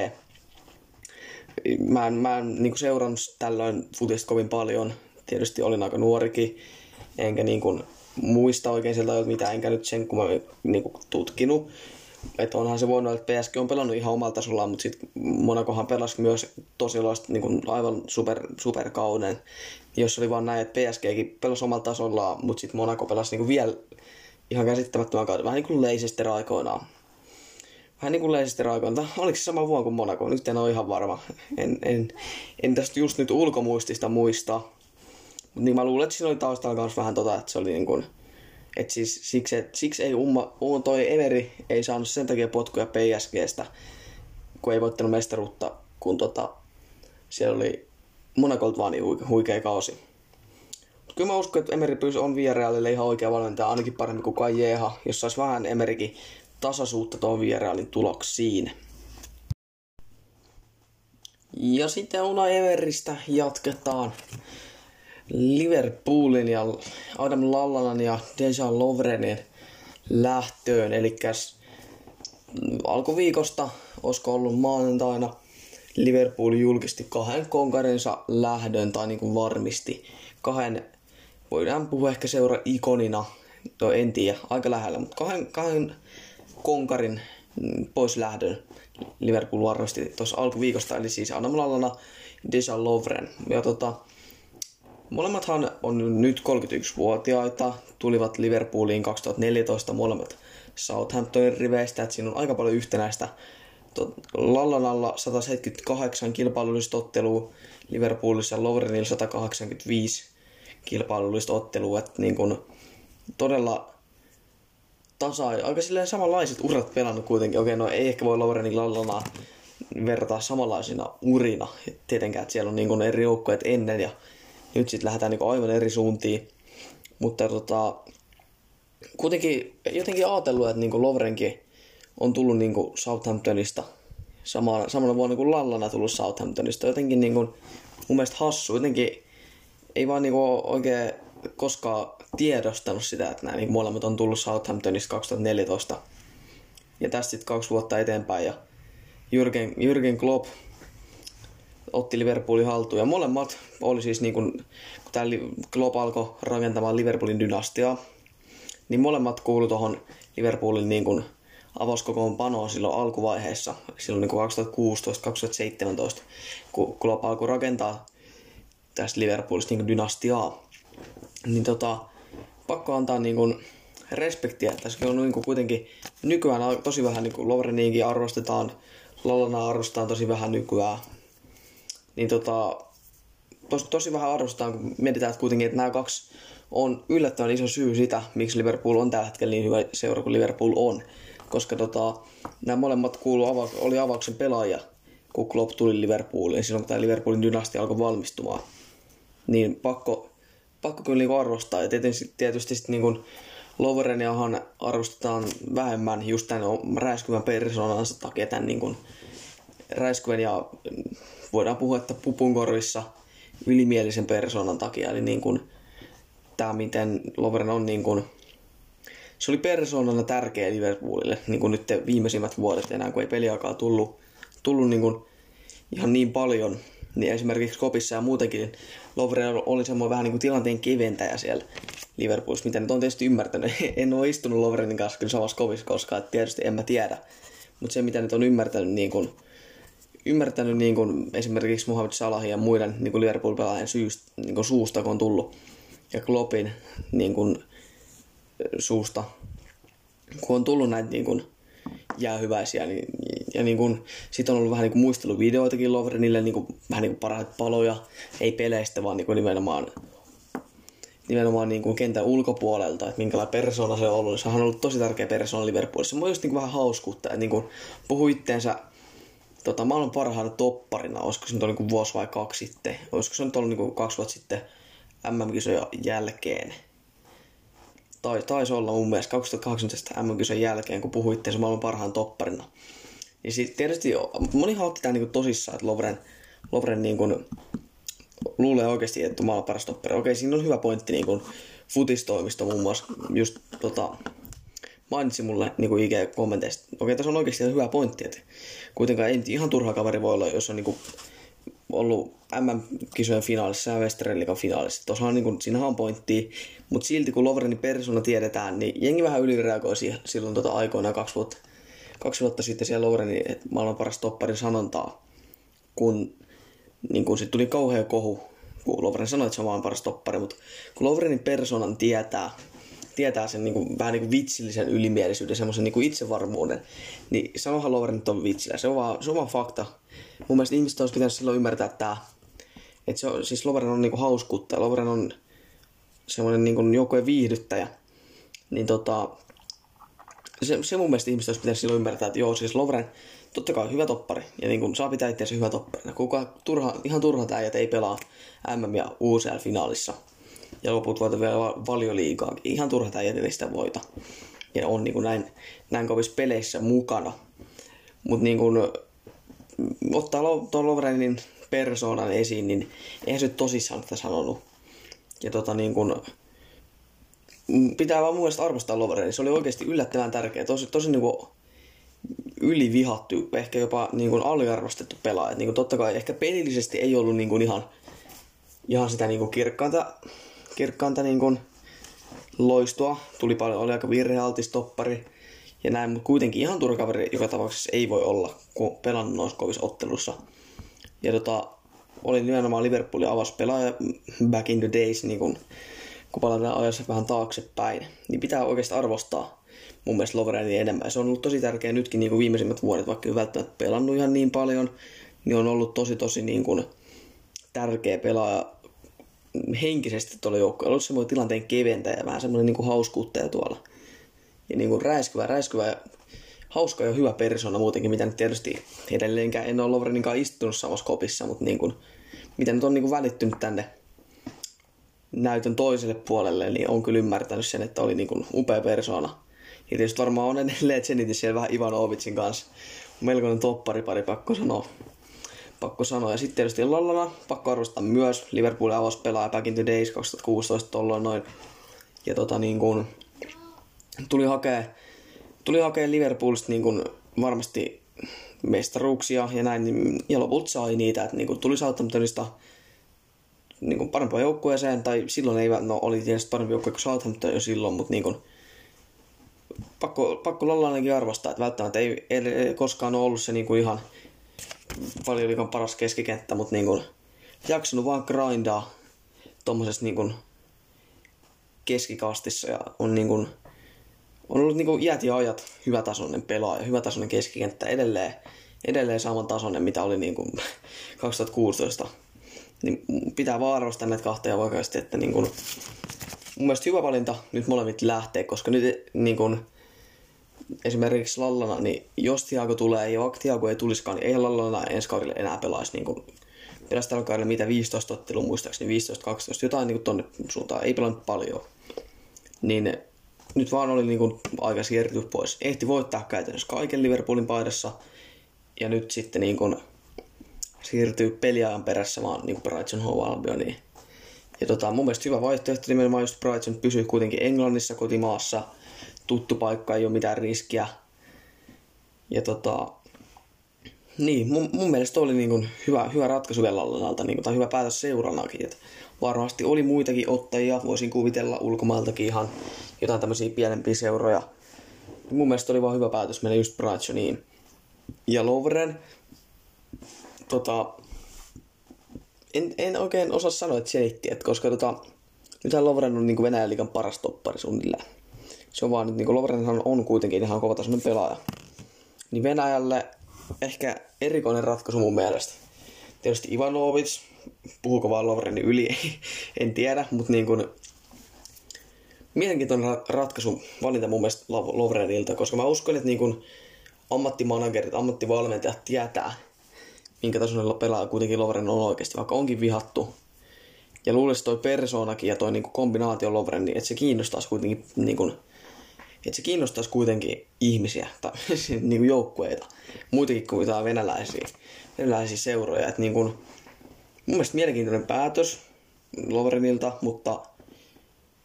Mä en, mä en niin seurannut tällöin futista kovin paljon. Tietysti olin aika nuorikin, enkä niin kuin, muista oikein sieltä ajoilta mitään, enkä nyt sen kun mä niin kuin, tutkinut. Että onhan se voinut, että PSG on pelannut ihan omalla tasollaan, mutta sitten Monacohan pelasi myös tosi loista, niin kuin aivan super, superkauden. Jos oli vaan näin, että PSGkin pelasi omalla tasollaan, mutta sitten Monaco pelasi niin kuin vielä ihan käsittämättömän kauden. Vähän niin kuin Leicester aikoinaan. Vähän niin kuin Leicester aikoinaan. Oliko se sama vuonna kuin Monaco? Nyt en ole ihan varma. En, en, en tästä just nyt ulkomuistista muista. Mutta niin mä luulen, että siinä oli taustalla myös vähän tota, että se oli niin kuin, että siis siksi, et, siksi ei umma, um, toi Emeri ei saanut sen takia potkuja PSGstä, kun ei voittanut mestaruutta, kun tota, siellä oli Monacolta vaan niin huikea kausi. Kyllä mä uskon, että Emeri on Vierailille ihan oikea valmentaja, ainakin paremmin kuin Kajeha, jos saisi vähän Emerikin tasaisuutta tuon Vierailin tuloksiin. Ja sitten Una Everistä jatketaan Liverpoolin ja Adam Lallanan ja Dejan Lovrenin lähtöön. Eli alkuviikosta, olisiko ollut maanantaina, Liverpool julkisti kahden konkarinsa lähdön, tai niin kuin varmisti kahden voidaan puhua ehkä seura ikonina, no en tiedä, aika lähellä, mutta kahden, kahden konkarin pois lähdön Liverpool varmasti tuossa alkuviikosta, eli siis Adam Lallana Deja Lovren. Ja tota, molemmathan on nyt 31-vuotiaita, tulivat Liverpooliin 2014 molemmat Southamptonin riveistä, että siinä on aika paljon yhtenäistä Lallan alla 178 kilpailullista ottelua, Liverpoolissa Lovrenilla 185 kilpailullista ottelua. Että niin kuin, todella tasa, aika silleen samanlaiset urat pelannut kuitenkin. Okei, no ei ehkä voi Lovrenin Lallana vertaa samanlaisina urina. Tietenkään, että siellä on niin eri joukkueet ennen ja nyt sitten lähdetään niin aivan eri suuntiin. Mutta tota, kuitenkin jotenkin ajatellut, että niin Lovrenkin on tullut niin Southamptonista samana, samana vuonna kuin Lallana tullut Southamptonista. Jotenkin niin kuin, mun mielestä hassu. Jotenkin ei vaan niin oikein koskaan tiedostanut sitä, että nämä niin molemmat on tullut Southamptonista 2014. Ja tästä sitten kaksi vuotta eteenpäin. Ja Jürgen, Jürgen Klopp otti Liverpoolin haltuun. Ja molemmat oli siis niin kuin, kun tämä Klopp alkoi rakentamaan Liverpoolin dynastiaa, niin molemmat kuului tuohon Liverpoolin niin kuin avauskokoonpanoa silloin alkuvaiheessa, silloin niin 2016-2017, kun Klopp alkoi rakentaa tästä Liverpoolista niin dynastiaa. Niin tota, pakko antaa niin kuin respektiä. Tässä on niin kuin kuitenkin nykyään tosi vähän niin kuin Lovreniinkin arvostetaan, Lallana arvostetaan tosi vähän nykyään. Niin tota, tos, tosi vähän arvostetaan, kun mietitään että kuitenkin, että nämä kaksi on yllättävän iso syy sitä, miksi Liverpool on tällä hetkellä niin hyvä seura kuin Liverpool on. Koska tota, nämä molemmat kuulu oli avauksen pelaajia, kun Klopp tuli Liverpooliin, silloin kun tämä Liverpoolin dynastia alkoi valmistumaan. Niin pakko, pakko kyllä niin arvostaa. Ja tietysti, tietysti sitten niin Lovereniahan arvostetaan vähemmän just tämän räiskyvän persoonansa takia, tämän niin kuin räiskyvän ja voidaan puhua, että pupunkorvissa ylimielisen persoonan takia. Eli niin kuin, tämä, miten Loveren on niin kuin, se oli persoonana tärkeä Liverpoolille, niin kuin nyt viimeisimmät vuodet enää, kun ei peliaikaa tullut, tullut niin kuin ihan niin paljon, niin esimerkiksi Kopissa ja muutenkin Lovren oli semmoinen vähän niin kuin tilanteen keventäjä siellä Liverpoolissa, mitä nyt on tietysti ymmärtänyt. en ole istunut Lovrenin kanssa kyllä samassa Kopissa koskaan, että tietysti en mä tiedä. Mutta se, mitä nyt on ymmärtänyt, niin kuin, ymmärtänyt niin kuin esimerkiksi Mohamed Salahin ja muiden niin kuin Liverpool-pelaajien syystä, niin kuin suusta, kun on tullut, ja Kloppin niin kuin, suusta, kun on tullut näitä niin kuin, jäähyväisiä, niin, ja niin kuin, sit on ollut vähän niin kuin muisteluvideoitakin Lovrenille, niin kuin, vähän niin kuin parhaita paloja, ei peleistä, vaan niin kuin nimenomaan nimenomaan niin kuin kentän ulkopuolelta, että minkälainen persona se on ollut. Se on ollut tosi tärkeä persona Liverpoolissa. Mua just niin kuin vähän hauskuutta, että niin kuin puhui itteensä tota, maailman parhaana topparina, olisiko se nyt ollut niin vuosi vai kaksi sitten, olisiko se nyt ollut niin kaksi vuotta sitten MM-kisojen jälkeen. Tai, taisi olla mun mielestä 2018 MM-kisojen jälkeen, kun puhuitte se maailman parhaan topparina. Ja sitten tietysti moni otti tämän niin tosissaan, että Lovren, Lovren niin kuin, luulee oikeasti, että maailman paras toppari. Okei, siinä on hyvä pointti niin kuin futistoimisto muun muassa just tota, mainitsi mulle niin kuin IG-kommenteista. Okei, tässä on oikeasti hyvä pointti, että kuitenkaan ei ihan turha kaveri voi olla, jos on niin kuin ollut MM-kisojen finaalissa ja Westerliikan finaalissa. Tuossa on niin kuin, siinähän on pointti, mutta silti kun Lovrenin persona tiedetään, niin jengi vähän ylireagoi siihen silloin tota aikoinaan kaksi vuotta, kaksi vuotta sitten siellä Lovrenin että maailman paras toppari sanontaa, kun niin kun sit tuli kauhea kohu, kun Lovren sanoi, että se on maailman paras toppari, mutta kun Lovrenin personan tietää, tietää sen niin kuin, vähän niin kuin vitsillisen ylimielisyyden, semmoisen niin itsevarmuuden, niin sanohan Lovren nyt on vitsillä. Se on vaan, se on vaan fakta. Mun mielestä ihmiset olisi pitänyt silloin ymmärtää, että tämä, että se on, siis Lovren on niin kuin hauskuutta. Lovren on semmoinen niin kuin joukkojen viihdyttäjä. Niin tota, se, se mun mielestä ihmiset olisi pitänyt silloin ymmärtää, että joo, siis Lovren, totta kai hyvä toppari. Ja niin kuin saa pitää itseänsä hyvä toppari. Kuka turha, ihan turha äijät ei pelaa MM- ja UCL-finaalissa ja loput voita vielä valioliigaa. Ihan turha tämä sitä voita. Ja on niin kuin näin, näin kovissa peleissä mukana. Mutta niin kuin, ottaa tuon Lovrenin persoonan esiin, niin eihän se tosissaan tätä sanonut. Ja tota niin kuin, pitää vaan mun mielestä arvostaa Lovrenin. Se oli oikeasti yllättävän tärkeä. Tosi, tosi niin kuin ylivihattu, ehkä jopa niin kuin aliarvostettu pelaaja. Niin kuin totta kai ehkä pelillisesti ei ollut niin kuin ihan, ihan sitä niin kuin kirkkaanta kirkkaanta niin kuin loistua. Tuli paljon, oli aika virhealtis toppari ja näin, mutta kuitenkin ihan turkaveri joka tapauksessa ei voi olla, kun pelannut noissa kovissa ottelussa. Ja tota, oli nimenomaan Liverpoolin pelaaja back in the days, niin kun, kun palataan ajassa vähän taaksepäin, niin pitää oikeasti arvostaa. mun mielestä Lovreni enemmän. Se on ollut tosi tärkeä nytkin niin kuin viimeisimmät vuodet, vaikka ei välttämättä pelannut ihan niin paljon, niin on ollut tosi tosi niin kuin tärkeä pelaaja henkisesti tuolla joukkueella. Ollut semmoinen tilanteen keventäjä, vähän semmoinen niin kuin hauskuuttaja tuolla. Ja niin kuin räiskyvä, räiskyvä hauska ja hyvä persona muutenkin, mitä nyt tietysti edelleenkään en ole Lovreninkaan istunut samassa kopissa, mutta niin kuin, mitä nyt on niin kuin välittynyt tänne näytön toiselle puolelle, niin on kyllä ymmärtänyt sen, että oli niin kuin upea persona. Ja tietysti varmaan on edelleen Zenitin siellä vähän Ivanovicin kanssa. Melkoinen toppari pari, pakko sanoa. Pakko sanoa. Ja sitten tietysti Lallana, pakko arvostaa myös. Liverpool avasi pelaaja Back in the Days 2016 tolloin noin. Ja tota niin kuin, tuli hakea, tuli hakea Liverpoolista niin kuin varmasti mestaruuksia ja näin, niin, ja lopulta sai niitä, että niin kuin tuli Southamptonista niin kuin parempaan joukkueeseen, tai silloin ei, no oli tietysti parempi joukkue kuin Southampton jo silloin, mutta niin kuin, pakko, pakko Lallanakin arvostaa, että välttämättä ei, ei, koskaan ole ollut se niin kuin ihan paljon paras keskikenttä, mutta niin kuin, jaksanut vaan grindaa tuommoisessa niin kuin keskikastissa ja on niin kuin, on ollut niin kuin iät ja ajat hyvätasoinen pelaaja, hyvätasoinen keskikenttä edelleen, edelleen saman tasoinen, mitä oli niin kuin 2016 niin pitää vaan arvostaa näitä kahta oikeasti, että niin kun, mun mielestä hyvä valinta nyt molemmit lähtee, koska nyt niin kun, esimerkiksi Lallana, niin jos Tiago tulee ja vaikka Tiago ei tulisikaan, niin ei Lallana ensi kaudelle enää pelaisi niin kun, pelasi tällä kaudella mitä 15 ottelua muistaakseni, 15-12, jotain niin tonne suuntaan, ei pelannut paljon. Niin nyt vaan oli niin kun, aika siirtyä pois. Ehti voittaa käytännössä kaiken Liverpoolin paidassa, ja nyt sitten niin kun, siirtyy peliajan perässä vaan niin Brighton Hove Albioniin. Ja tota, mun mielestä hyvä vaihtoehto nimenomaan just Brighton pysyy kuitenkin Englannissa kotimaassa. Tuttu paikka, ei ole mitään riskiä. Ja tota, niin, mun, mun mielestä oli niin kuin hyvä, hyvä ratkaisu Vellallanalta, niin kuin, tai hyvä päätös seuranakin. Et varmasti oli muitakin ottajia, voisin kuvitella ulkomailtakin ihan jotain tämmöisiä pienempiä seuroja. Mun mielestä oli vaan hyvä päätös mennä just Brightoniin. Ja Lovren, tota, en, en oikein osaa sanoa, että selitti, että koska tota, nythän Lovren on niin Venäjän liikan paras toppari suunnilleen. Se on vaan nyt, niin Lovrenhan on kuitenkin ihan kovatasoinen pelaaja. Niin Venäjälle ehkä erikoinen ratkaisu mun mielestä. Tietysti Ivanovic, puhuuko vaan Lovrenin yli, en tiedä, mutta niin kuin, mielenkiintoinen ratkaisu valinta mun mielestä Lovrenilta, koska mä uskon, että niin kuin ammattimanagerit, ammattivalmentajat tietää, minkä tasoisella pelaa kuitenkin Lovren on oikeasti, vaikka onkin vihattu. Ja luulisin toi persoonakin ja toi niinku kombinaatio Lovren, niin että se kiinnostaisi kuitenkin niinku, että se kiinnostaisi kuitenkin ihmisiä tai niinku joukkueita, muitakin kuin jotain venäläisiä, venäläisiä seuroja. Että niinku, mun mielestä mielenkiintoinen päätös Lovrenilta, mutta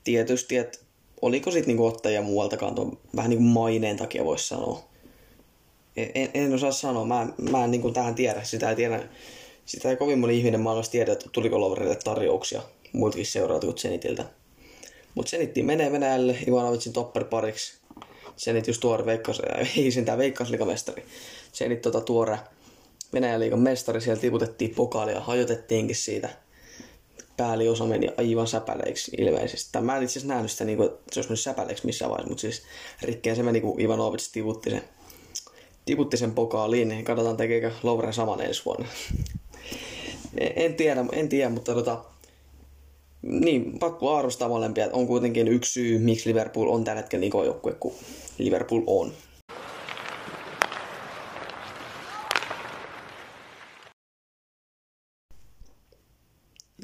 tietysti, että oliko sitten niinku ottajia muualtakaan tuon vähän niin kuin maineen takia voisi sanoa en, en osaa sanoa. Mä, mä en niin kuin tähän tiedä. Sitä ei tiedä. Sitä ei kovin moni ihminen maailmassa tiedä, että tuliko Loverille tarjouksia muiltakin seuraalta kuin Zenitiltä. Mutta Zenitti menee Venäjälle Ivanovicin topper pariksi. Zenit just tuore veikkaus, ei sentään veikkausliikamestari. Zenit tota tuore Venäjän liikan mestari, siellä tiputettiin pokaalia, hajotettiinkin siitä. Pääliosa meni aivan säpäleiksi ilmeisesti. Tai mä en itse asiassa nähnyt sitä, niin kuin, että se olisi mennyt säpäleiksi missään vaiheessa, mutta siis rikkeen se meni, kun Ivanovic tiputti sen tiputti sen pokaaliin, katsotaan tekeekö Lovren saman ensi vuonna. en tiedä, en tiedä, mutta tota, niin, pakko arvostaa molempia. On kuitenkin yksi syy, miksi Liverpool on tällä hetkellä niin joukkue kuin Liverpool on.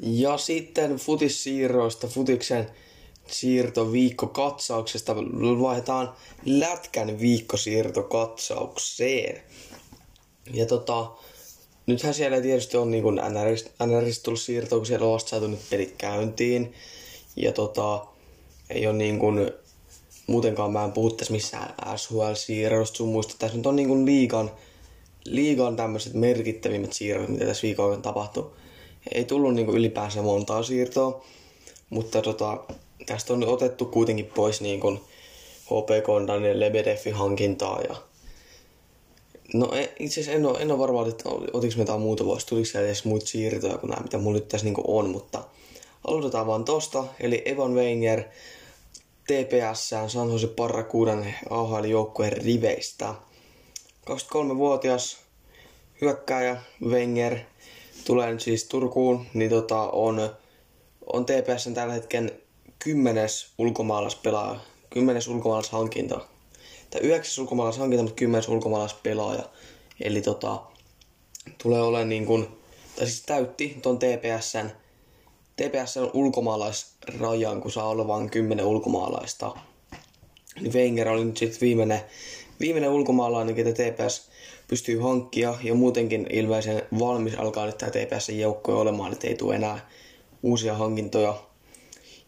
Ja sitten futissiirroista, futiksen siirto viikkokatsauksesta vaihdetaan lätkän viikkosiirtokatsaukseen. Ja tota, nythän siellä tietysti on niin NRS, tullut siirto, kun siellä on vasta saatu nyt pelit käyntiin. Ja tota, ei ole niin kuin, muutenkaan mä en puhu tässä missään SHL-siirroista sun muista. Tässä nyt on niin kuin liigan, liigan tämmöiset merkittävimmät siirrot, mitä tässä viikon aikana tapahtui. Ei tullut niin kuin ylipäänsä montaa siirtoa, mutta tota, tästä on otettu kuitenkin pois niin kuin HPK Daniel Lebedeffin hankintaa ja No e, itse asiassa en ole, en ole varma, että otiko me jotain muuta voisi, tuliko siellä edes muita siirtoja kuin nämä, mitä mulla nyt tässä niin on, mutta aloitetaan vaan tosta, eli Evan Wenger, TPS San Jose Parrakuudan AHL-joukkueen riveistä. 23-vuotias hyökkääjä Wenger tulee nyt siis Turkuun, niin tota, on, on TPS tällä hetken kymmenes ulkomaalaispelaaja, kymmenes ulkomaalaishankinta. Tai yhdeksäs ulkomaalaishankinta, mutta kymmenes ulkomaalaispelaaja. Eli tota, tulee olemaan niin kuin, tai siis täytti ton TPSn, TPSn ulkomaalaisrajan, kun saa olla vain kymmenen ulkomaalaista. Niin Wenger oli nyt sitten viimeinen, viimeinen ulkomaalainen, ketä TPS pystyy hankkia ja muutenkin ilmeisen valmis alkaa nyt tämä TPS-joukkoja olemaan, että ei tule enää uusia hankintoja.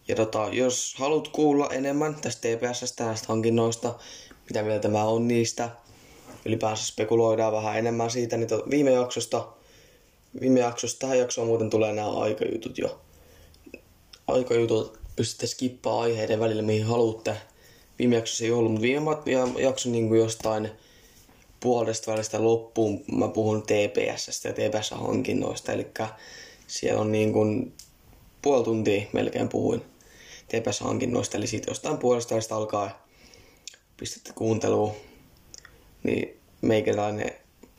Ja tota, jos haluat kuulla enemmän tästä TPSstä näistä hankinnoista, mitä mieltä mä on niistä, ylipäänsä spekuloidaan vähän enemmän siitä, niin to, viime jaksosta, viime jaksosta tähän jaksoon muuten tulee nämä aikajutut jo. Aikajutut pystytte skippaa aiheiden välillä, mihin haluatte. Viime jaksossa ei ollut, mutta viime jakso niin kuin jostain puolesta välistä loppuun mä puhun TPS ja TPS-hankinnoista, eli siellä on niin kuin puoli tuntia melkein puhuin TPS-hankinnoista, eli siitä jostain puolesta välistä alkaa pistätte kuunteluun, niin meikäläinen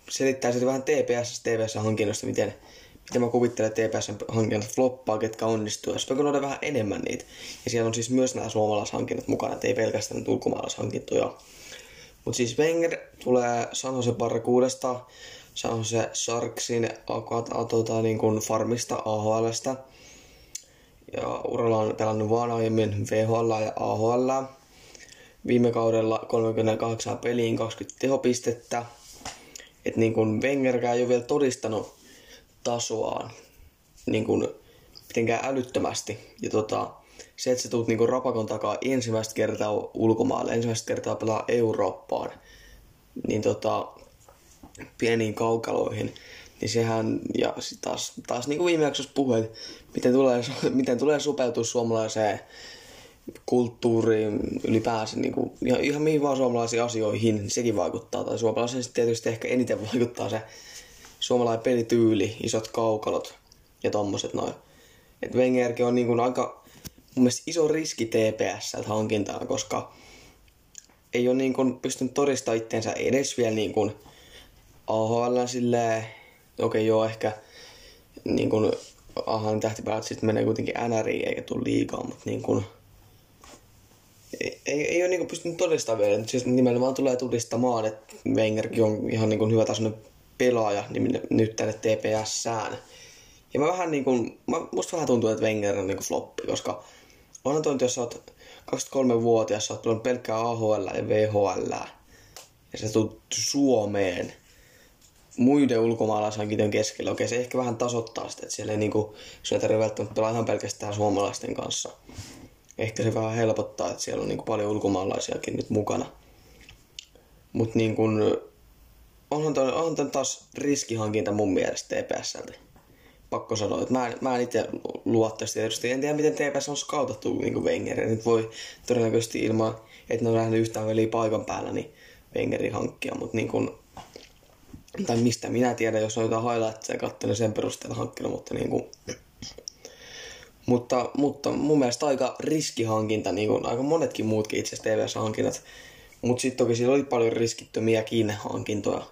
selittää sitten vähän TPS, TPS-hankinnoista, miten, miten mä kuvittelen TPS-hankinnat floppaa, ketkä onnistuu, ja spekuloida vähän enemmän niitä. Ja siellä on siis myös nämä suomalaishankinnat mukana, ei pelkästään ulkomaalaishankintoja. Mutta siis Wenger tulee San Jose Barracuudasta, San Jose Sharksin tota, niin kuin farmista AHLstä. Ja uralla on pelannut vaan aiemmin VHL ja AHL. Viime kaudella 38 peliin 20 tehopistettä. Et niin kuin Wengerkään ei ole vielä todistanut tasoaan niin kuin mitenkään älyttömästi. Ja tota, se, että sä tuut niinku rapakon takaa ensimmäistä kertaa ulkomaalle, ensimmäistä kertaa pelaa Eurooppaan, niin tota, pieniin kaukaloihin, niin sehän, ja taas, taas niin kuin viime jaksossa puhuin, miten tulee, miten tulee sopeutua suomalaiseen kulttuuriin ylipäänsä, niin kuin, ihan, ihan mihin vaan suomalaisiin asioihin, niin sekin vaikuttaa. Tai suomalaisen tietysti ehkä eniten vaikuttaa se suomalainen pelityyli, isot kaukalot ja tommoset noin. Et Wengerkin on niin kuin aika mun mielestä iso riski TPS hankintaan, koska ei ole niin kuin pystynyt todistamaan itseensä edes vielä niin kuin AHL silleen, okei okay, joo ehkä niin kuin AHL tähtipäät sitten menee kuitenkin NRI eikä tule liikaa, mutta niin kuin, ei, ei, ole niin kuin pystynyt todistamaan vielä. Siis nimenomaan tulee todistamaan, että Wengerkin on ihan niin kuin hyvä tasoinen pelaaja niin nyt tänne TPS-sään. Ja mä vähän niin kuin, mä, musta vähän tuntuu, että Wenger on niin kuin floppi, koska onhan toi, jos sä oot 23-vuotias, sä oot pelannut pelkkää AHL ja VHL, ja sä tulet Suomeen muiden ulkomaalaishankintojen keskellä. Okei, se ehkä vähän tasoittaa sitä, että siellä ei niinku, sun ei tarvitse välttämättä pelaa ihan pelkästään suomalaisten kanssa. Ehkä se vähän helpottaa, että siellä on niinku paljon ulkomaalaisiakin nyt mukana. Mutta niin kun, onhan, toi, onhan taas riskihankinta mun mielestä TPSltä pakko sanoa, että mä mä en itse luottaisi tietysti. En tiedä, miten TPS on skautattu niin Wenger. Nyt voi todennäköisesti ilman, että ne on nähnyt yhtään veliä paikan päällä, niin Wengerin hankkia. Mutta niin kuin, tai mistä minä tiedän, jos on jotain highlightsia katsonut sen perusteella hankkinut, mutta niin kuin, mutta, mutta mun mielestä aika riskihankinta, niin kuin aika monetkin muutkin itse asiassa TVS-hankinnat. Mutta sitten toki siellä oli paljon riskittömiäkin hankintoja,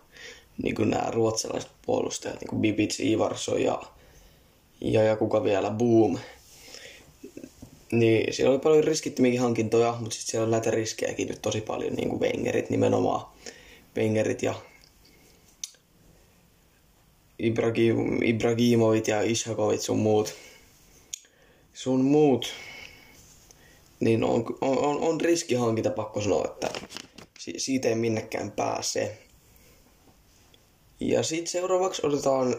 niin kuin nämä ruotsalaiset puolustajat, niin kuin Bibic, Ivarsson ja ja, ja kuka vielä, Boom. Niin siellä oli paljon riskittömiäkin hankintoja, mutta sitten siellä on näitä riskejäkin nyt tosi paljon, niin kuin Wengerit nimenomaan. Wengerit ja Ibrahim, Ibrahimovit ja Ishakovit sun muut. Sun muut. Niin on, on, on riskihankinta pakko sanoa, että siitä ei minnekään pääse. Ja sitten seuraavaksi otetaan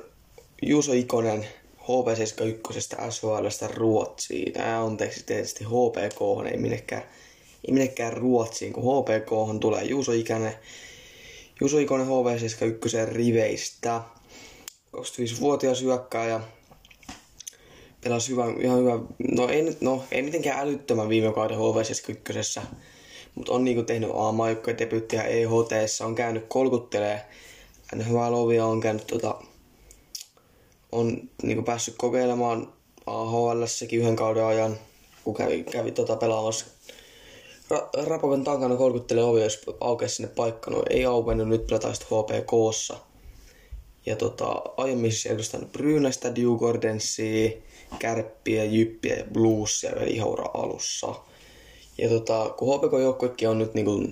Juuso Ikonen – HV71 SHLstä Ruotsiin. Ää, anteeksi tietysti HPK, ei minnekään, ei minnekään Ruotsiin, kun HPK tulee Juuso Ikänen, Juuso Ikonen HV71 riveistä. 25-vuotias hyökkääjä. Pelasi hyvä, ihan hyvä, no ei, no, ei mitenkään älyttömän viime kauden HV71, mutta on niinku tehnyt A-maikkoja debyttiä EHT, on käynyt kolkuttelee NHL-ovia, on käynyt tota, on niin päässyt kokeilemaan AHL yhden kauden ajan, kun kävi, kävi tota pelaamassa Ra- Rapakon takana kolkuttelee ovi, jos aukeaa sinne paikka. No ei auennut, nyt pelataan sitten HPKssa. Ja tota, aiemmin siis edustanut Brynästä, Dewgardensia, Kärppiä, Jyppiä ja Bluesia vielä ihan alussa. Ja tota, kun HPK joukkuekin on nyt niinku,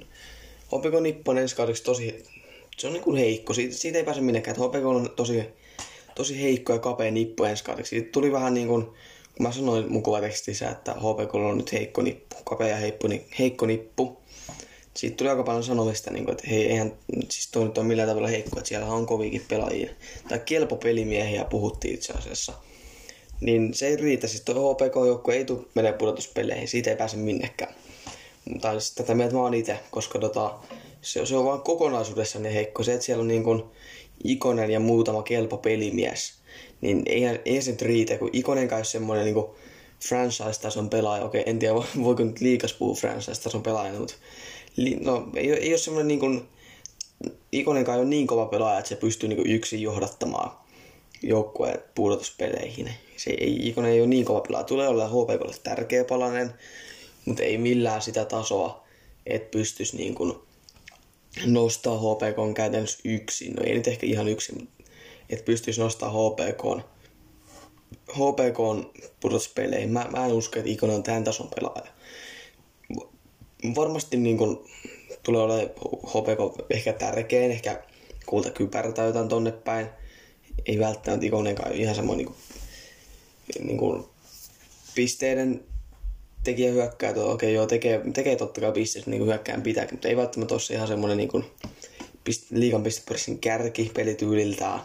HPK Nippo on ensi kaudeksi tosi, se on niinku heikko, siitä, siitä ei pääse minnekään, että HPK on tosi, tosi heikko ja kapea nippu ensi kaudeksi. Siitä tuli vähän niin kuin, kun mä sanoin mun kuvatekstissä, että HPK on nyt heikko nippu, kapea ja heikko, heikko nippu. Siitä tuli aika paljon sanomista, niin kuin, että hei, eihän siis toi nyt ole millään tavalla heikko, että siellä on kovikin pelaajia. Tai kelpo pelimiehiä puhuttiin itse asiassa. Niin se ei riitä, siis tuo HPK-joukkue ei tule menee pudotuspeleihin, siitä ei pääse minnekään. Tai siis tätä mieltä mä oon itse, koska tota, se, se on vaan kokonaisuudessaan niin heikko. Se, että siellä on niin kuin Ikonen ja muutama kelpo pelimies, niin ei, ei se nyt riitä, kun Ikonen kai semmoinen niin franchise-tason pelaaja. Okei, en tiedä voiko nyt liikas puhua franchise-tason pelaajana, mutta li, no, ei, ei ole semmoinen niin kuin, Ikonen kai on niin kova pelaaja, että se pystyy niin kuin yksin johdattamaan joukkueen pudotuspeleihin. Se ei, Ikonen ei ole niin kova pelaaja. Tulee olla HPKlle tärkeä palanen, mutta ei millään sitä tasoa, että pystyisi niin kuin nostaa HPK käytännössä yksin. No ei nyt ehkä ihan yksin, mutta että pystyisi nostaa HPK HPK pudotuspeleihin. Mä, mä en usko, että Ikonen on tämän tason pelaaja. Varmasti niin kun, tulee olemaan HPK ehkä tärkein, ehkä kulta kypärä tai jotain tonne päin. Ei välttämättä Ikonenkaan ihan semmoinen niin kuin, niin kuin pisteiden tekijä hyökkää, okei okay, joo, tekee, tekee totta kai pisteet niin hyökkään pitääkin, mutta ei välttämättä ole se ihan semmoinen niin kuin, pist, liikan pistepörssin kärki pelityyliltään.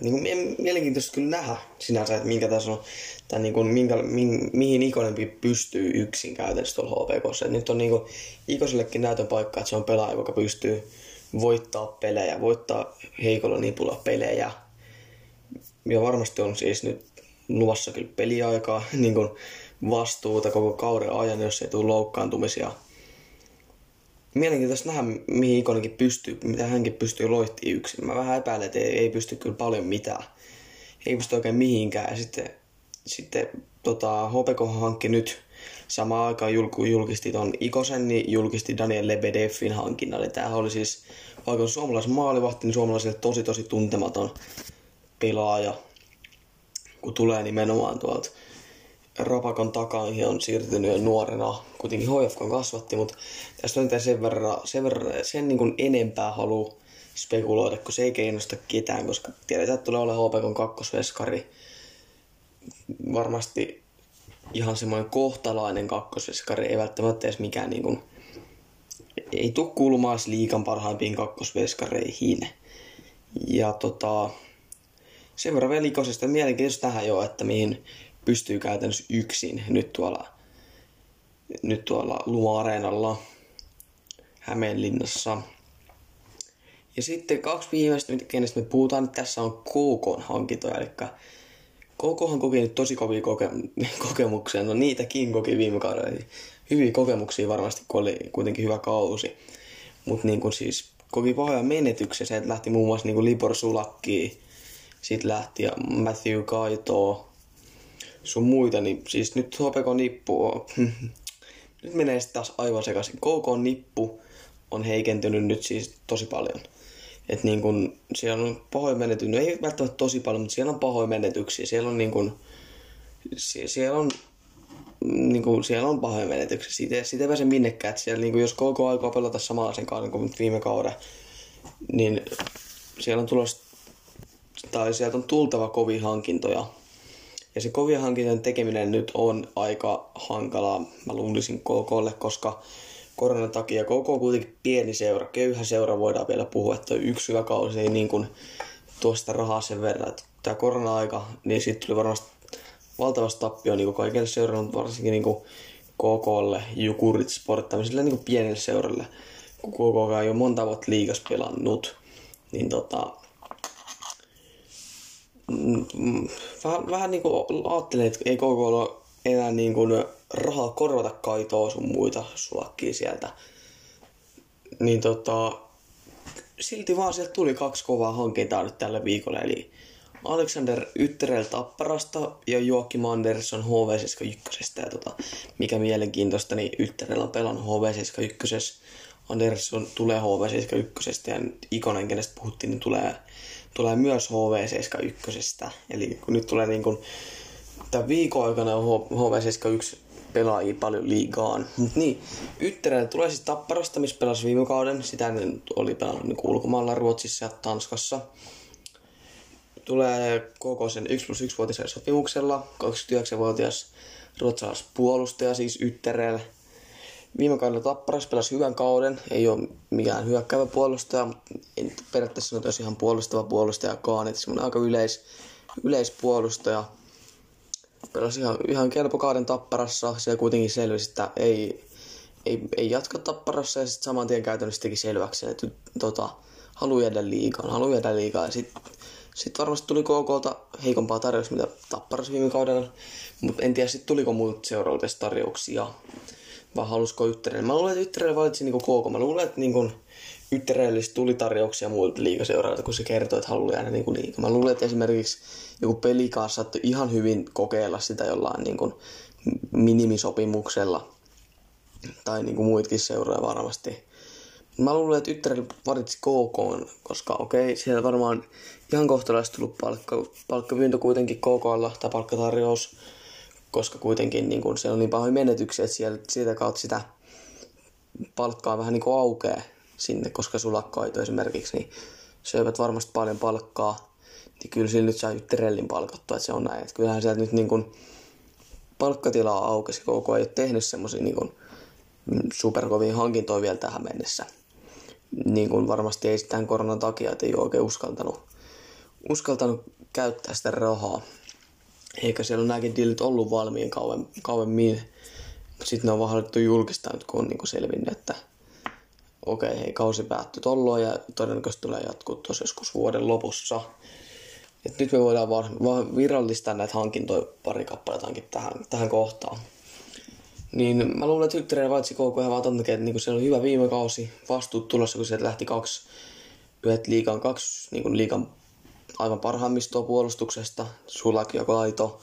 Niin kuin, mielenkiintoista kyllä nähdä sinänsä, että minkä tason, tai niin kuin, minkä, mi, mihin Ikonen pystyy yksin käytännössä tuolla HPKssa. Et nyt on niin kuin, Ikosellekin näytön paikka, että se on pelaaja, joka pystyy voittaa pelejä, voittaa heikolla nipulla pelejä. Ja varmasti on siis nyt luvassa kyllä peliaikaa, niin kuin vastuuta koko kauden ajan, jos ei tule loukkaantumisia. Mielenkiintoista nähdä, mihin Ikonenkin pystyy, mitä hänkin pystyy loihtiin yksin. Mä vähän epäilen, että ei, ei pysty kyllä paljon mitään. Ei pysty oikein mihinkään. Ja sitten, sitten tota, HPK hankki nyt samaan aikaan julku, julkisti ton Ikosen, niin julkisti Daniel Lebedeffin hankinnan. Eli tämähän oli siis, vaikka on suomalais maalivahti, niin suomalaisille tosi tosi tuntematon pelaaja, kun tulee nimenomaan tuolta Rapakon takaa on siirtynyt jo nuorena, kuitenkin HFK kasvatti, mutta tästä on sen verran, sen, verran, sen niin kuin enempää halu spekuloida, kun se ei kiinnosta ketään, koska tiedetään, että tulee olla HPK kakkosveskari. Varmasti ihan semmoinen kohtalainen kakkosveskari, ei välttämättä edes mikään niin kuin, ei tule kuulumaan liikan parhaimpiin kakkosveskareihin. Ja tota, sen verran vielä likosesta mielenkiintoista tähän jo, että mihin pystyy käytännössä yksin nyt tuolla, nyt tuolla Luma-areenalla Hämeenlinnassa. Ja sitten kaksi viimeistä, kenestä me puhutaan, että tässä on KK-hankintoja, eli KK on kokenut tosi kovia koke- kokemuksia, no niitäkin koki viime kaudella, hyviä kokemuksia varmasti, kun oli kuitenkin hyvä kausi. Mutta niin kuin siis koki pahoja menetyksiä, se lähti muun muassa niin kuin Libor Sulakki, sitten lähti Matthew Kaito, sun muita, niin siis nyt HPK nippu nyt menee sitten taas aivan sekaisin. KK nippu on heikentynyt nyt siis tosi paljon. Et niin kun, siellä on pahoin menetyksiä, no ei välttämättä tosi paljon, mutta siellä on pahoin menetyksiä. Siellä on niin kun, siellä on niin kuin, siellä on pahoja menetyksiä. Siitä, siitä ei pääse minnekään. Että siellä, niin kuin, jos koko aikaa pelata samaa sen kauden kuin viime kauden, niin siellä on tulos, tai sieltä on tultava kovia hankintoja. Ja se kovia hankintojen tekeminen nyt on aika hankalaa, mä luulisin KKlle, koska koronan takia KK on kuitenkin pieni seura, köyhä seura voidaan vielä puhua, että yksi hyvä kausi ei niin kuin tuosta rahaa sen verran. Että tämä korona-aika, niin siitä tuli varmasti valtavasti tappio niin kaikille seuralle, varsinkin niin KKlle, Jukurit Sport, tämmöiselle niin pienelle seuralle, kun KK ei ole monta vuotta liigas pelannut, niin tota, mm, vähän, vähän niin kuin ajattelin, että ei koko ole enää niin kuin rahaa korvata kaitoa sun muita sulakkia sieltä. Niin tota, silti vaan sieltä tuli kaksi kovaa hankintaa nyt tällä viikolla, eli Alexander Ytterel Tapparasta ja Joakim Andersson HV71. Ja tota, mikä mielenkiintoista, niin Ytterel on pelannut HV71. Andersson tulee HV71 ja Ikonen, kenestä puhuttiin, niin tulee, tulee myös HV71. Eli kun nyt tulee niin kuin, tämän viikon aikana HV71 pelaajia paljon liigaan. Mut niin, Ytterellä tulee siis Tapparasta, missä pelasi viime kauden. Sitä oli pelannut niin ulkomailla Ruotsissa ja Tanskassa. Tulee koko sen 1 plus 1 vuotisella sopimuksella. 29-vuotias ruotsalais puolustaja, siis Ytterellä. Viime kaudella Tapparas pelasi hyvän kauden, ei ole mikään hyökkäävä puolustaja, mutta en periaatteessa sanotaan ihan puolustava puolustajakaan, että semmoinen aika yleis, yleispuolustaja pelasi ihan, ihan kelpo kauden tapparassa. Se kuitenkin selvisi, että ei, ei, ei jatka tapparassa ja sitten saman tien käytännössä teki selväksi, että tota, haluaa jäädä liikaan, haluaa jäädä liikaan. Ja sitten sit varmasti tuli KKlta heikompaa tarjousta, mitä tapparassa viime kaudella. Mutta en tiedä sitten tuliko muut seuraavalta tarjouksia. Vai halusiko Yttärelle. Mä luulen, että Yttärelle valitsi niinku KK. Mä luulen, että niinku, Yttärelle tuli tarjouksia muilta liikaseurailta, kun se kertoi, että haluaa jäädä niinku liikaa. Mä luulen, että esimerkiksi joku pelikaassa saattoi ihan hyvin kokeilla sitä jollain niin kuin minimisopimuksella. Tai niin kuin muitkin seuraa varmasti. Mä luulen, että Yttärillä valitsi KK, koska okei, okay, siellä varmaan ihan kohtalaisesti tullut palkka, palkkapyyntö kuitenkin KKlla tai palkkatarjous, koska kuitenkin niin kun siellä on niin pahoja menetyksiä, että siellä, siitä kautta sitä palkkaa vähän niin kuin aukeaa sinne, koska sulakkaito esimerkiksi, niin syövät varmasti paljon palkkaa niin kyllä sillä nyt saa Tyrellin palkattua, että se on näin. Että kyllähän sieltä nyt niin kuin palkkatilaa aukesi, koko ei ole tehnyt semmoisia niin superkovia hankintoja vielä tähän mennessä. Niin kuin varmasti ei tämän koronan takia, että ei ole oikein uskaltanut, uskaltanut käyttää sitä rahaa. Eikä siellä ole nämäkin dilit ollut valmiin kauem, kauemmin. Sitten ne on vaan haluttu julkistaa nyt, kun on niin selvinnyt, että okei, okay, kausi päättyi tolloin ja todennäköisesti tulee jatkuu tuossa joskus vuoden lopussa. Et nyt me voidaan vaan, vaan virallistaa näitä hankintoja pari kappaletaankin tähän, tähän kohtaan. Niin mä luulen, että Hyttereen valitsi koko ajan vaan takia, että niinku siellä oli hyvä viime kausi, vastuut tulossa, kun sieltä lähti kaksi, yhdet liikan, kaksi niinku liikan aivan parhaimmistoa puolustuksesta, Sulaki ja Kaito.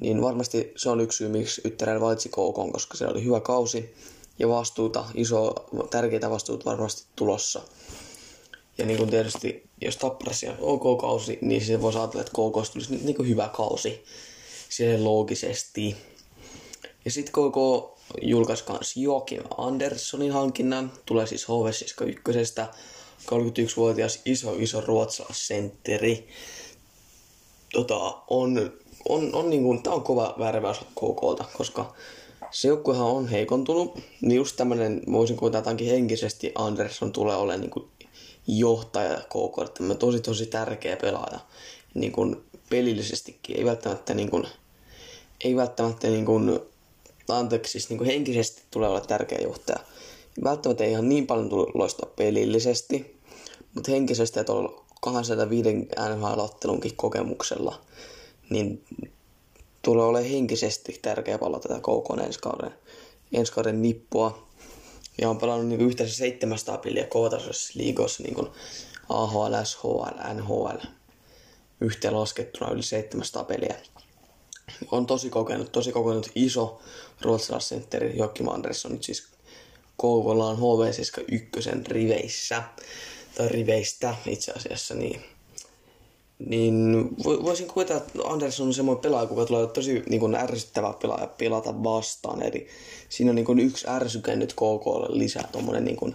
Niin varmasti se on yksi syy, miksi Yttäreen valitsi KK, koska se oli hyvä kausi ja vastuuta, iso, tärkeitä vastuuta varmasti tulossa. Ja niin kuin tietysti, jos Tapparassa on OK kausi, niin se voisi ajatella, että KK tulisi niin kuin hyvä kausi. Siihen loogisesti. Ja sitten KK julkaisi myös Joakim Anderssonin hankinnan. Tulee siis HV71. 31-vuotias iso iso ruotsalaisentteri. Tota, on, on, on niin kuin, tää on kova värväys KKlta, koska se joukkuehan on heikontunut. Niin just tämmönen, voisin kuvitella, että henkisesti Andersson tulee olemaan niin kuin johtaja KK, tosi tosi tärkeä pelaaja niin kuin pelillisestikin, ei välttämättä niin kuin, ei välttämättä niin kuin, anteeksi, siis niin kuin henkisesti tulee olla tärkeä johtaja. Välttämättä ei ihan niin paljon tule loistaa pelillisesti, mutta henkisesti, että on 205 NHL-ottelunkin kokemuksella, niin tulee olemaan henkisesti tärkeä palata tätä KK ensi kauden, ensi kauden nippua ja on pelannut niin yhteensä 700 peliä kovatasoisessa liigossa niin AHL, SHL, NHL. Yhteen laskettuna yli 700 peliä. On tosi kokenut, tosi kokenut iso ruotsalaisentteri Joakim Andersson nyt siis Kouvolaan HV71 riveissä, tai riveistä itse asiassa, niin niin voisin kuvitella, että Andersson on semmoinen pelaaja, joka tulee tosi niin kuin ärsyttävä pelaaja pelata vastaan. Eli siinä on niin kuin yksi ärsyke nyt KKlle lisää, tuommoinen niin kuin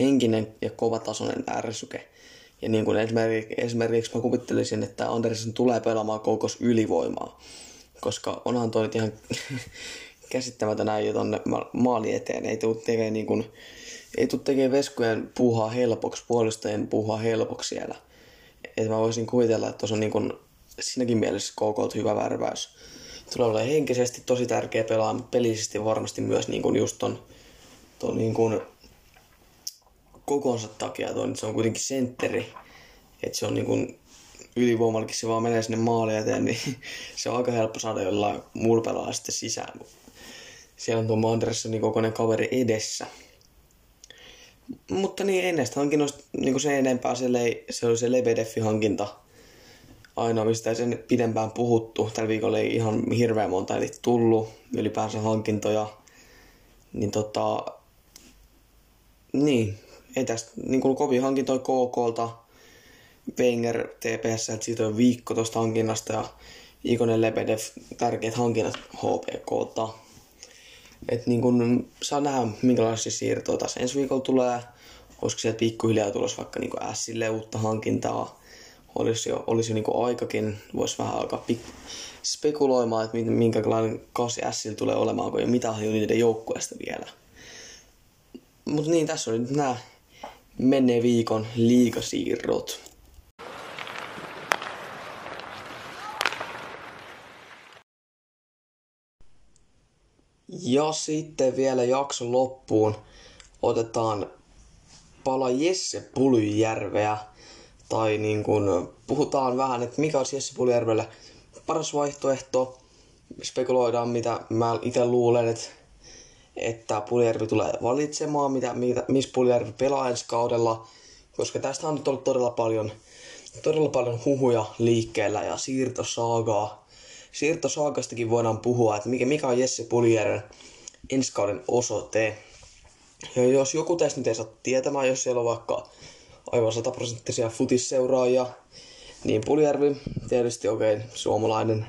henkinen ja kovatasoinen ärsyke. Ja niin kuin esimerkiksi, esimerkiksi mä kuvittelisin, että Andersson tulee pelaamaan KKs ylivoimaa. Koska onhan toi nyt ihan käsittämätön näin tonne maali eteen. Ei tule tekemään, niin kuin, ei tule tekemään veskujen puuhaa helpoksi, puolustajien puuhaa helpoksi siellä että mä voisin kuvitella, että tuossa on niin kuin, siinäkin mielessä KK hyvä värväys. Tulee olla henkisesti tosi tärkeä pelaa, mutta pelisesti varmasti myös niin kuin just ton, ton niin kuin kokonsa takia, ton, se on kuitenkin sentteri, että se on niin kuin ylivoimallakin se vaan menee sinne maaliin eteen, niin se on aika helppo saada jollain muulla sitten sisään. Siellä on tuo Anderssonin kokoinen kaveri edessä. Mutta niin, ei näistä hankinnoista niin se enempää, se, le, se oli se Lebedeffin hankinta. ainoa, mistä ei sen pidempään puhuttu. Tällä viikolla ei ihan hirveän monta eli tullut ylipäänsä hankintoja. Niin tota, niin, ei tästä niin kuin kovin hankintoi KKlta. Wenger TPS, että siitä on viikko tuosta hankinnasta ja Ikonen Lebedev tärkeät hankinnat HPKlta. Et niin kun, saa nähdä, minkälaisia siirtoja taas ensi viikolla tulee. Olisiko sieltä pikkuhiljaa tulossa vaikka niin Sille uutta hankintaa. Olisi jo, olisi jo niin aikakin. Voisi vähän alkaa pik- spekuloimaan, että minkälainen kausi Sillä tulee olemaan, kun ei mitään niiden joukkueesta vielä. Mutta niin, tässä oli nyt nämä menneen viikon liikasiirrot. Ja sitten vielä jakson loppuun otetaan pala Jesse Pulyjärveä. Tai niin kuin puhutaan vähän, että mikä olisi Jesse Pulyjärvelle paras vaihtoehto. Spekuloidaan, mitä mä itse luulen, että, että Puljärvi tulee valitsemaan, mitä, mitä, missä Puljärvi pelaa ensi kaudella. Koska tästä on nyt ollut todella paljon, todella paljon huhuja liikkeellä ja siirtosaagaa siirtosaakastakin voidaan puhua, että mikä, mikä on Jesse Puljärven ensi kauden osoite. Ja jos joku tästä nyt ei saa tietämään, jos siellä on vaikka aivan sataprosenttisia futisseuraajia, niin Puljärvi tietysti okei, okay, suomalainen.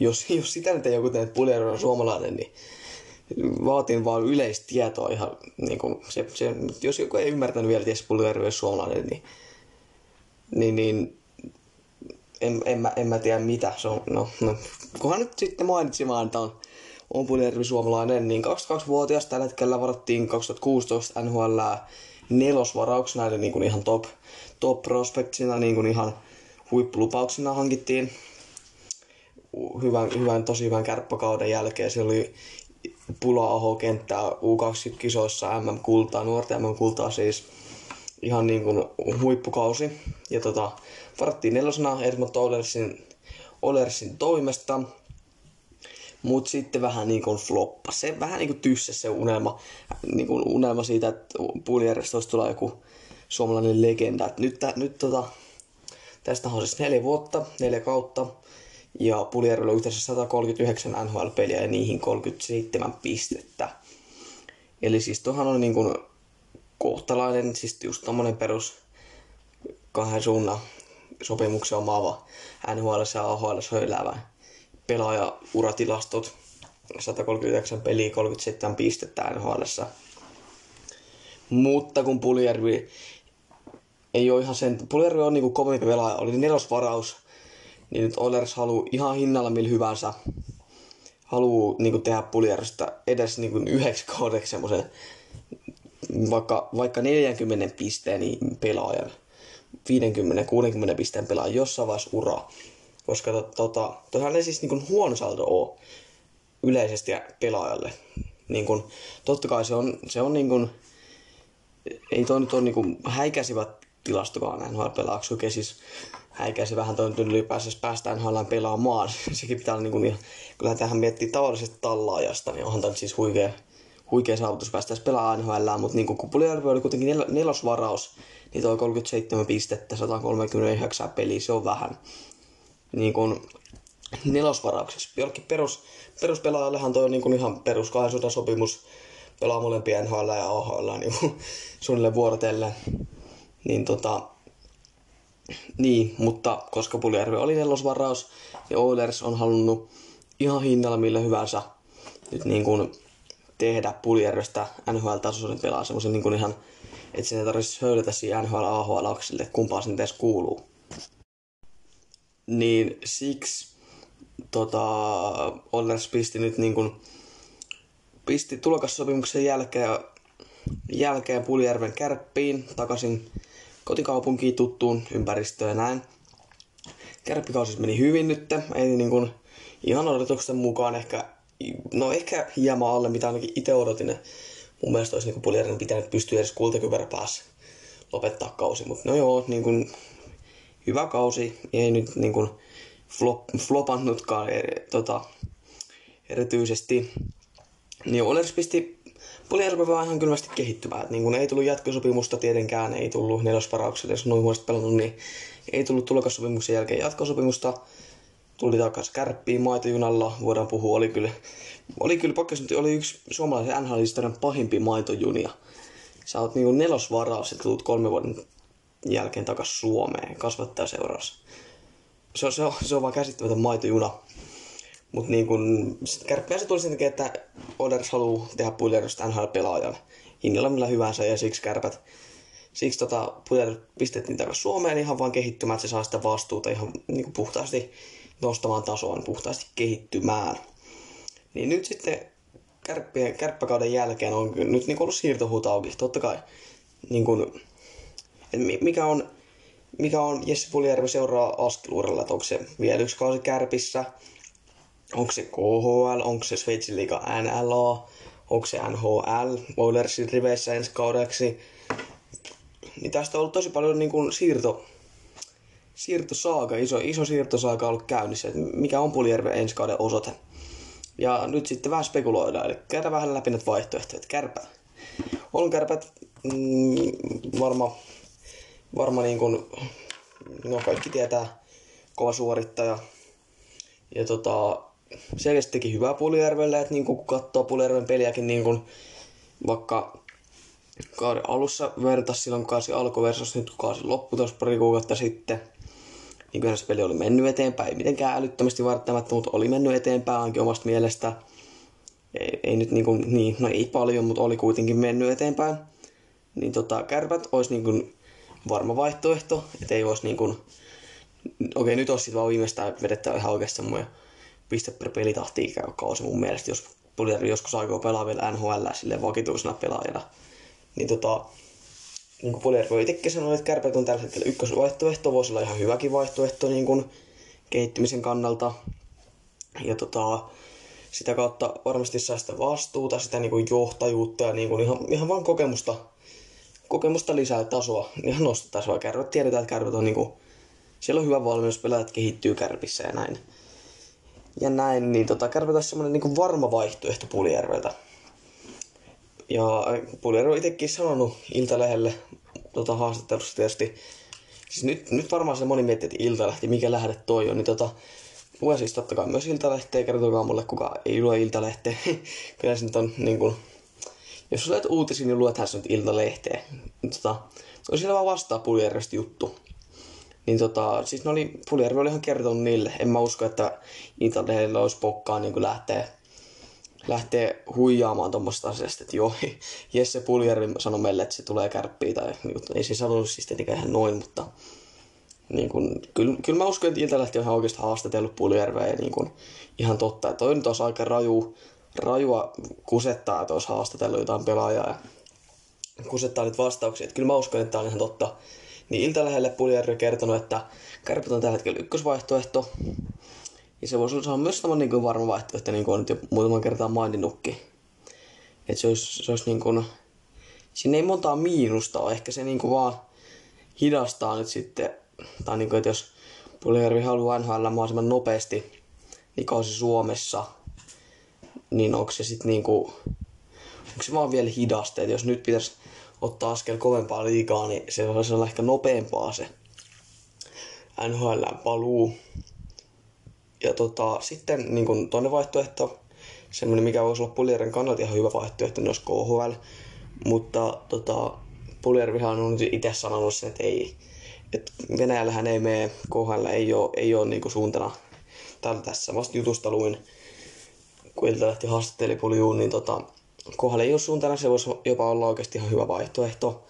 Jos, jos sitä nyt ei joku tee, että Puljärvi on suomalainen, niin vaatin vaan yleistietoa ihan, niin kuin se, se, jos joku ei ymmärtänyt vielä, että Puljärvi on suomalainen, niin, niin, niin en, en, mä, en mä tiedä mitä se on. No, no kunhan nyt sitten mainitsin vaan, että on, on Puljärvi suomalainen, niin 22-vuotias tällä hetkellä varattiin 2016 NHL nelosvarauksena, eli niin kuin ihan top, top prospectsina, niin kuin ihan huippulupauksina hankittiin hyvän, hyvän, tosi hyvän kärppäkauden jälkeen. Se oli pula kenttää U20-kisoissa MM-kultaa, nuorten MM-kultaa siis ihan niin kuin huippukausi. Ja tota, varattiin nelosena Edmund Olersin, Olersin toimesta. Mut sitten vähän niin kuin floppa. Se vähän niin kuin tyssä se unelma, niin kuin unelma siitä, että puulijärjestöstä tulee joku suomalainen legenda. Et nyt, nyt tota, tästä on siis neljä vuotta, neljä kautta. Ja Puljärvellä on yhteensä 139 NHL-peliä ja niihin 37 pistettä. Eli siis tuohan on niin kuin kohtalainen, siis just tommonen perus kahden suunnan sopimuksen omaava NHL ja AHL höyläävä pelaaja uratilastot. 139 peliä, 37 pistettä NHL. Mutta kun Puljärvi ei ole ihan sen, Puljärvi on niinku kovempi pelaaja, oli nelosvaraus, niin nyt Oilers haluaa ihan hinnalla millä hyvänsä. Haluaa niinku tehdä Puljärvistä edes niinku yhdeksi kaudeksi semmoisen vaikka, vaikka 40 pisteen pelaajan, 50-60 pisteen pelaajan jossain vaiheessa uraa. Koska to, tota, toihan ei siis niin huono saldo ole yleisesti pelaajalle. Niin kun, totta kai se on, se on niin kun, ei toi nyt ole niin häikäisivät tilastokaan nhl pelaaksi oikein siis häikäisi vähän toi ylipäänsä päästään NHL pelaamaan. Sekin pitää olla niin kuin, kyllä tähän miettii tavallisesta tallaajasta, niin onhan tämä siis huikea, huikea saavutus päästä pelaamaan NHL, mutta niin kun Puljärvi oli kuitenkin nel- nelosvaraus, niin toi 37 pistettä, 139 peliä, se on vähän. Niin kun nelosvarauksessa. Jollekin perus, peruspelaajallehan toi on niin ihan perus sopimus, pelaa molempia NHL ja AHL niin kuin, suunnilleen vuorotellen. Niin tota, niin, mutta koska Puljärvi oli nelosvaraus, niin Oilers on halunnut ihan hinnalla millä hyvänsä nyt niin kuin tehdä Puljärvestä NHL-tasoisen pelaa semmoisen niin ihan, että ei tarvitsisi höylätä siinä NHL AHL akselle, että kumpaa sen edes kuuluu. Niin siksi tota, Ollers pisti nyt niin kuin, pisti tulokassopimuksen jälkeen, jälkeen Puljärven kärppiin takaisin kotikaupunkiin tuttuun ympäristöön näin. Kärppikausi meni hyvin nyt, ei niin kuin, ihan odotuksen mukaan ehkä no ehkä hieman alle, mitä ainakin itse odotin. Mun mielestä olisi niin Puljärven pitänyt pystyä edes kultakypärä päässä lopettaa kausi. Mutta no joo, niin kuin, hyvä kausi. Ei nyt niin kuin flop, flopannutkaan eri, tota, erityisesti. Niin Oilers pisti Puljärvi vaan ihan kylmästi kehittymään. Niin kun ei tullut jatkosopimusta tietenkään, ei tullut nelosvaraukselle, jos noin huonosti pelannut, niin ei tullut tulokassopimuksen jälkeen jatkosopimusta. Tuli takaisin kärppiin maitojunalla, voidaan puhua, oli kyllä, oli kyllä pakkas, oli yksi suomalaisen nhl pahimpi maitojunia. Sä oot niinku nelosvaraus, että tulet kolme vuoden jälkeen takaisin Suomeen kasvattajaseurassa. Se on, se, on, se on vaan käsittämätön maitojuna. Mutta niin kun, kärppiä se tuli sen takia, että Oilers haluaa tehdä Puilerosta NHL-pelaajan hinnalla millä hyvänsä ja siksi kärpät Siksi tota, pistettiin takaisin Suomeen ihan vaan kehittymään, että se saa sitä vastuuta ihan niin kuin puhtaasti nostamaan tasoa, puhtaasti kehittymään. Niin nyt sitten kärppien, kärppäkauden jälkeen on nyt niin ollut siirtohuut auki. Totta kai, niin kuin, mikä on, mikä on Jesse Puljärvi seuraa askeluudella, että onko se vielä yksi kausi kärpissä, onko se KHL, onko se Sveitsin liiga NLA, onko se NHL, Oilersin riveissä ensi kaudeksi. Niin tästä on ollut tosi paljon niin kuin siirto, siirtosaaga, iso, iso siirtosaaga ollut käynnissä, että mikä on Puljärven ensi kauden osoite. Ja nyt sitten vähän spekuloidaan, eli käydään vähän läpi näitä vaihtoehtoja, että kärpät. On kärpät mm, varma, varma niin kuin, no kaikki tietää, kova suorittaja. Ja tota, selkeästi teki hyvää Puljärvelle, että niin kun katsoo Puljärven peliäkin niin kuin, vaikka kauden alussa vertaisi silloin kausi alkoi versus nyt kausi loppui tuossa pari kuukautta sitten, niin kyllä se peli oli mennyt eteenpäin, ei mitenkään älyttömästi välttämättä, mutta oli mennyt eteenpäin ainakin omasta mielestä. Ei, ei nyt niin, kuin, niin, no ei paljon, mutta oli kuitenkin mennyt eteenpäin. Niin tota, kärpät olisi niin kuin varma vaihtoehto, että ei olisi niin kuin, okei nyt olisi vaan viimeistään vedettävä ihan oikeasti semmoinen piste per pelitahti käy kausi mun mielestä, jos Puljärvi joskus aikoo pelaa vielä NHL sille vakituisena pelaajana. Niin tota, niin kuin Puljärvi itsekin sanoi, että kärpät on tällä hetkellä ykkösvaihtoehto, voisi olla ihan hyväkin vaihtoehto niin kuin kehittymisen kannalta. Ja tota, sitä kautta varmasti saa sitä vastuuta, sitä niin kuin johtajuutta ja niin kuin ihan, ihan vaan kokemusta, kokemusta lisää tasoa, ihan nostaa tasoa. Kärpät tiedetään, että kärpät on niin kuin, siellä on hyvä valmennus, pelaajat kehittyy kärpissä ja näin. Ja näin, niin tota, kärpät olisi semmoinen niin varma vaihtoehto Puljärveltä. Ja Puljärvi on itsekin sanonut Iltalehdelle tota, haastattelussa tietysti, siis nyt, nyt varmaan se moni miettii, että Iltalehti, mikä lähde toi on, niin tota, lue siis totta kai myös Iltalehteä, kertokaa mulle, kuka ei lue Iltalehteä. Kyllä se nyt on niin kuin, jos luet uutisia, niin luethan se nyt Iltalehteä. Tota, on siellä vaan vastaa Puljärvestä juttu. Niin tota, siis ne oli, Puljärvi oli ihan kertonut niille. En mä usko, että Iltalehdellä olisi pokkaa niin lähteä lähtee huijaamaan tuommoista asiasta, että joo, Jesse Puljärvi sanoi meille, että se tulee kärppiä, tai niin, ei se sanonut siis tietenkään ihan noin, mutta niin kun, kyllä, kyllä mä uskon, että Iltalehti on ihan oikeasti haastatellut Puljärveä ja niin kun, ihan totta, että toi nyt olisi aika raju, rajua kusettaa, että olisi haastatellut jotain pelaajaa ja kusettaa niitä vastauksia. Että kyllä mä uskon, että tämä on ihan totta. Niin Iltalehdelle Puljärvi kertonut, että kärpät on tällä hetkellä ykkösvaihtoehto, ja se voisi olla myös sama niin varma vaihtoehto, niin kuin on nyt jo muutaman kertaa maininnutkin. Että se olisi, se olisi niin kuin, siinä ei montaa miinusta ole, ehkä se niin kuin vaan hidastaa nyt sitten, tai niin kuin, että jos Puljärvi haluaa NHL mahdollisimman nopeasti, niin kausi Suomessa, niin onko se sitten niin kuin, onko se vaan vielä hidaste, että jos nyt pitäisi ottaa askel kovempaa liikaa, niin se voisi olla ehkä nopeampaa se NHL paluu. Ja tota, sitten niin kun toinen vaihtoehto, semmoinen mikä voisi olla Puljärven kannalta ihan hyvä vaihtoehto, niin olisi KHL. Mutta tota, Puljärvihan on itse sanonut sen, että ei, että Venäjällähän ei mene, KHL ei ole, ei ole niin suuntana. Täällä tässä vasta jutusta luin, kun lähti haastatteli Puljuun, niin tota, KHL ei ole suuntana, se voisi jopa olla oikeasti ihan hyvä vaihtoehto.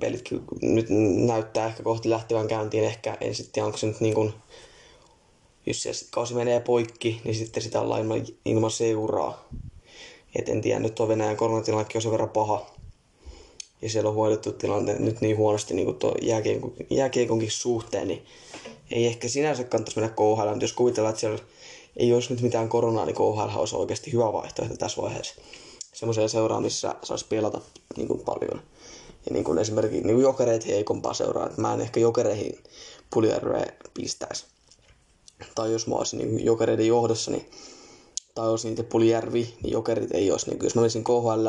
Pelit nyt näyttää ehkä kohti lähtevän käyntiin, ehkä en sitten onko se nyt niin kuin jos se kausi menee poikki, niin sitten sitä ollaan ilman, ilman seuraa. Et en tiedä, nyt tuo Venäjän koronatilannekin on sen verran paha. Ja siellä on hoidettu tilanne nyt niin huonosti niin kuin tuo jääkiekon, jääkiekonkin suhteen, niin ei ehkä sinänsä kannattaisi mennä KHL, mutta jos kuvitellaan, että siellä ei olisi nyt mitään koronaa, niin KHL olisi oikeasti hyvä vaihtoehto tässä vaiheessa. Semmoiseen seuraan, missä saisi pelata niin kuin paljon. Ja niin kuin esimerkiksi niin kuin jokereet heikompaa seuraa, mä en ehkä jokereihin Puljärveä pistäisi tai jos mä olisin niin jokereiden johdossa, niin tai olisi niitä Pulijärvi, niin jokerit ei olisi. Niin jos mä menisin KHL,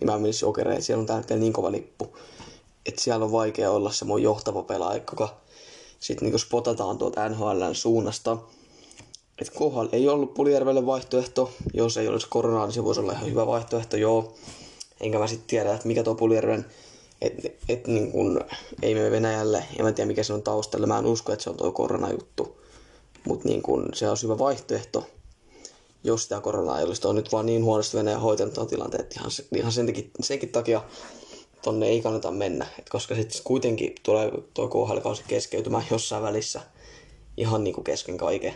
niin mä menisin jokereihin. Siellä on tällä niin kova lippu, että siellä on vaikea olla se mun johtava pelaaja, joka sitten niin spotataan tuolta NHLn suunnasta. Että KHL ei ollut Pulijärvelle vaihtoehto. Jos ei olisi koronaa, niin se voisi olla ihan hyvä vaihtoehto, joo. Enkä mä sitten tiedä, että mikä tuo Pulijärven et, et niin kun, ei mene Venäjälle, ja mä en tiedä mikä se on taustalla. Mä en usko, että se on tuo koronajuttu. Mutta niin kun, se on hyvä vaihtoehto, jos sitä koronaa ei olisi. On nyt vaan niin huonosti Venäjä hoitanut tuon tilanteen, että ihan, ihan senkin, senkin takia tonne ei kannata mennä. Et koska sitten kuitenkin tulee tuo KHL-kausi keskeytymään jossain välissä ihan niin kuin kesken kaiken.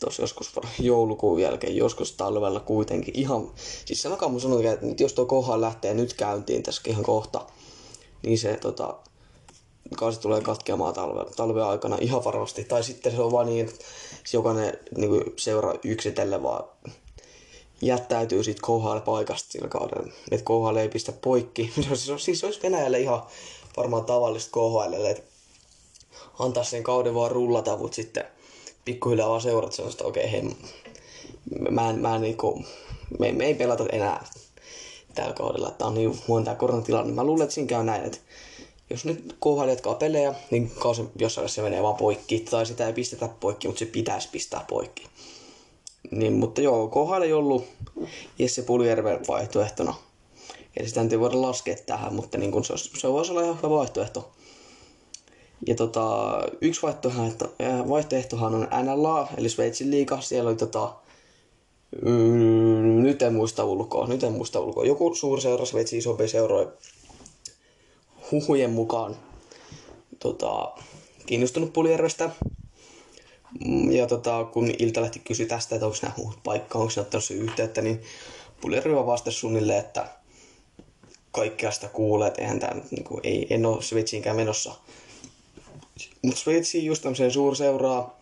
Tuossa joskus joulukuun jälkeen, joskus talvella kuitenkin ihan... Siis sanokaa mun sanotaan, että jos tuo KHL lähtee nyt käyntiin tässä ihan kohta, niin se tota, kausi tulee katkeamaan talve, talven aikana ihan varmasti. Tai sitten se on vaan niin, että jokainen niin kuin seura yksitellen vaan jättäytyy siitä KHL-paikasta sillä kaudella. Että KHL ei pistä poikki. Se on, siis olisi Venäjälle ihan varmaan tavallista KHL, että antaa sen kauden vaan rullata, mutta sitten pikkuhiljaa vaan seurat sanoa, että okei, hei, mä en, mä en niinku, me, me ei pelata enää tällä kaudella. Tämä on niin huono tämä koronatilanne. Mä luulen, että siinä käy näin, että jos nyt KHL jatkaa pelejä, niin kausi jossain se menee vaan poikki. Tai sitä ei pistetä poikki, mutta se pitäisi pistää poikki. Niin, mutta joo, KHL ei ollut Jesse Puljärven vaihtoehtona. Eli sitä ei voida laskea tähän, mutta niin kun se, olisi, se voisi olla ihan hyvä vaihtoehto. Ja tota, yksi vaihtoehto, vaihtoehtohan on NLA, eli Sveitsin liiga. Siellä oli tota, mm, nyt en muista ulkoa, nyt en muista ulkoa. Joku suuri seura, Sveitsin isompi seuroi huhujen mukaan tota, kiinnostunut Puljärvestä. Mm, ja tota, kun Iltalehti kysyi tästä, että onko nämä huut paikka, onko ne ottanut yhteyttä, niin Puljärvi vastasi suunnilleen, että kaikkea sitä kuulee, että eihän tämä, niin kuin, ei, en ole Sveitsiinkään menossa. Mutta Sveitsiin just tämmöiseen suurseuraa,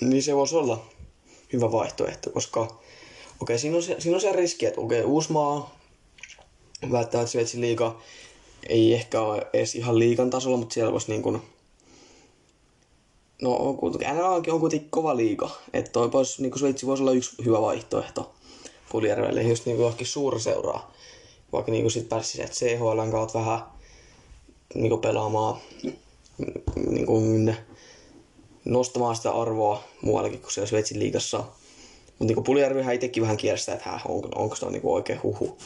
niin se voisi olla hyvä vaihtoehto, koska okei, okay, siinä, on se, siinä on se riski, että okei, okay, Uusmaa, välttämättä Sveitsin liiga ei ehkä ole edes ihan liikan tasolla, mutta siellä voisi niin kuin, no on kuitenkin, on kuitenkin kova liiga, että toi pois, niin kuin Sveitsi voisi olla yksi hyvä vaihtoehto Puljärvelle, just niin kuin johonkin suurseuraa, vaikka niin kuin sit pääsisi että CHL kautta vähän niin kuin pelaamaan niin kuin nostamaan sitä arvoa muuallakin kuin siellä Sveitsin liigassa. Mutta niin Puljärvihän itsekin vähän kierstää, että hä, on, onko se niin oikein huhu.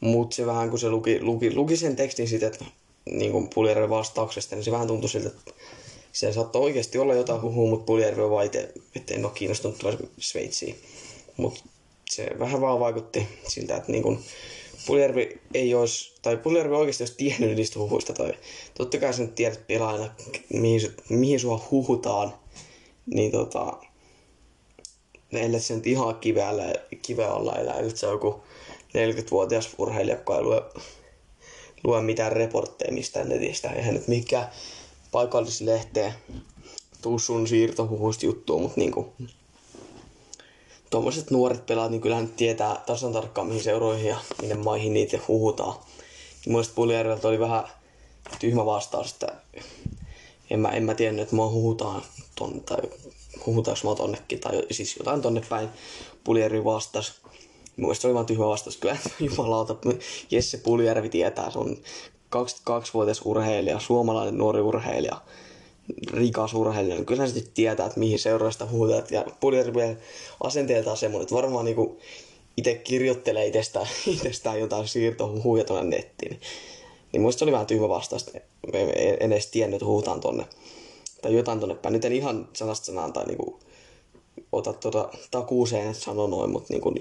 Mutta se vähän kun se luki, luki, luki sen tekstin sitten, että niin kuin Puljärven vastauksesta, niin se vähän tuntui siltä, että siellä saattoi oikeasti olla jotain huhua, mutta Puljärvi on vaan itse, että en ole kiinnostunut Sveitsiin. Mutta se vähän vaan vaikutti siltä, että niin kuin Puljärvi ei olisi, tai Puljärvi oikeasti olisi tiennyt niistä huhuista, tai totta kai nyt tiedät pelaajana, mihin, mihin sua huhutaan, niin tota, ellei se nyt ihan kiveällä, kiveä elää, että se on joku 40-vuotias urheilija, joka ei lue, lue mitään reportteja mistään netistä. Eihän nyt mikä paikallislehteen tuu sun siirtohuhuista juttua, mutta niinku, tuommoiset nuoret pelaat, niin kyllähän tietää tasan tarkkaan mihin seuroihin ja minne maihin niitä huhutaan. Mielestäni Puljärveltä oli vähän tyhmä vastaus, että en mä, en mä tiennyt, että mua huhutaan tonne, tai huhutaanko mä tonnekin, tai siis jotain tonne päin. Puljärvi vastasi. Mielestäni se oli vaan tyhmä vastaus. Kyllä jumalauta, Jesse Puljärvi tietää, se on 22-vuotias urheilija, suomalainen nuori urheilija rikas urheilija, niin kyllä sitten tietää, että mihin seuraasta huutat. Ja Puljärven asenteeltaan semmoinen, että varmaan niinku itse kirjoittelee itsestään, itsestään jotain siirtohuhuja tuonne nettiin. Niin, muista oli vähän tyhmä vastaus, että en edes tiennyt, että huutaan tonne. Tai jotain tonne päin. Nyt en ihan sanasta sanaan tai niinku ota tuota takuuseen, että sano noin, mutta niinku,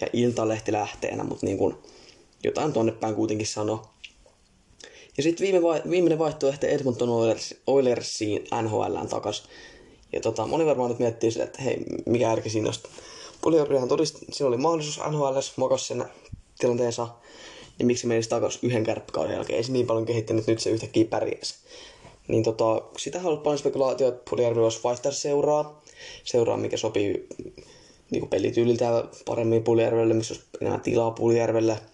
ja Iltalehti lähteenä, mutta niinku, jotain tonne päin kuitenkin sano. Ja sitten viime vai, viimeinen vaihtoehto Edmonton Oilers, Oilersiin NHLään takas. Ja tota, moni varmaan nyt miettii sitä, että hei, mikä järki siinä olisi. Puljorrihan todisti, siinä oli mahdollisuus NHL, mokas sen tilanteensa. Ja miksi menisi takaisin yhden kärppäkauden jälkeen. Ei se niin paljon kehittänyt, nyt se yhtäkkiä pärjäsi. Niin tota, sitä on ollut paljon spekulaatio, että Puljärvi voisi vaihtaa seuraa. Seuraa, mikä sopii niin pelityyliltä paremmin Puljärvelle, missä olisi enemmän tilaa Puljärvelle –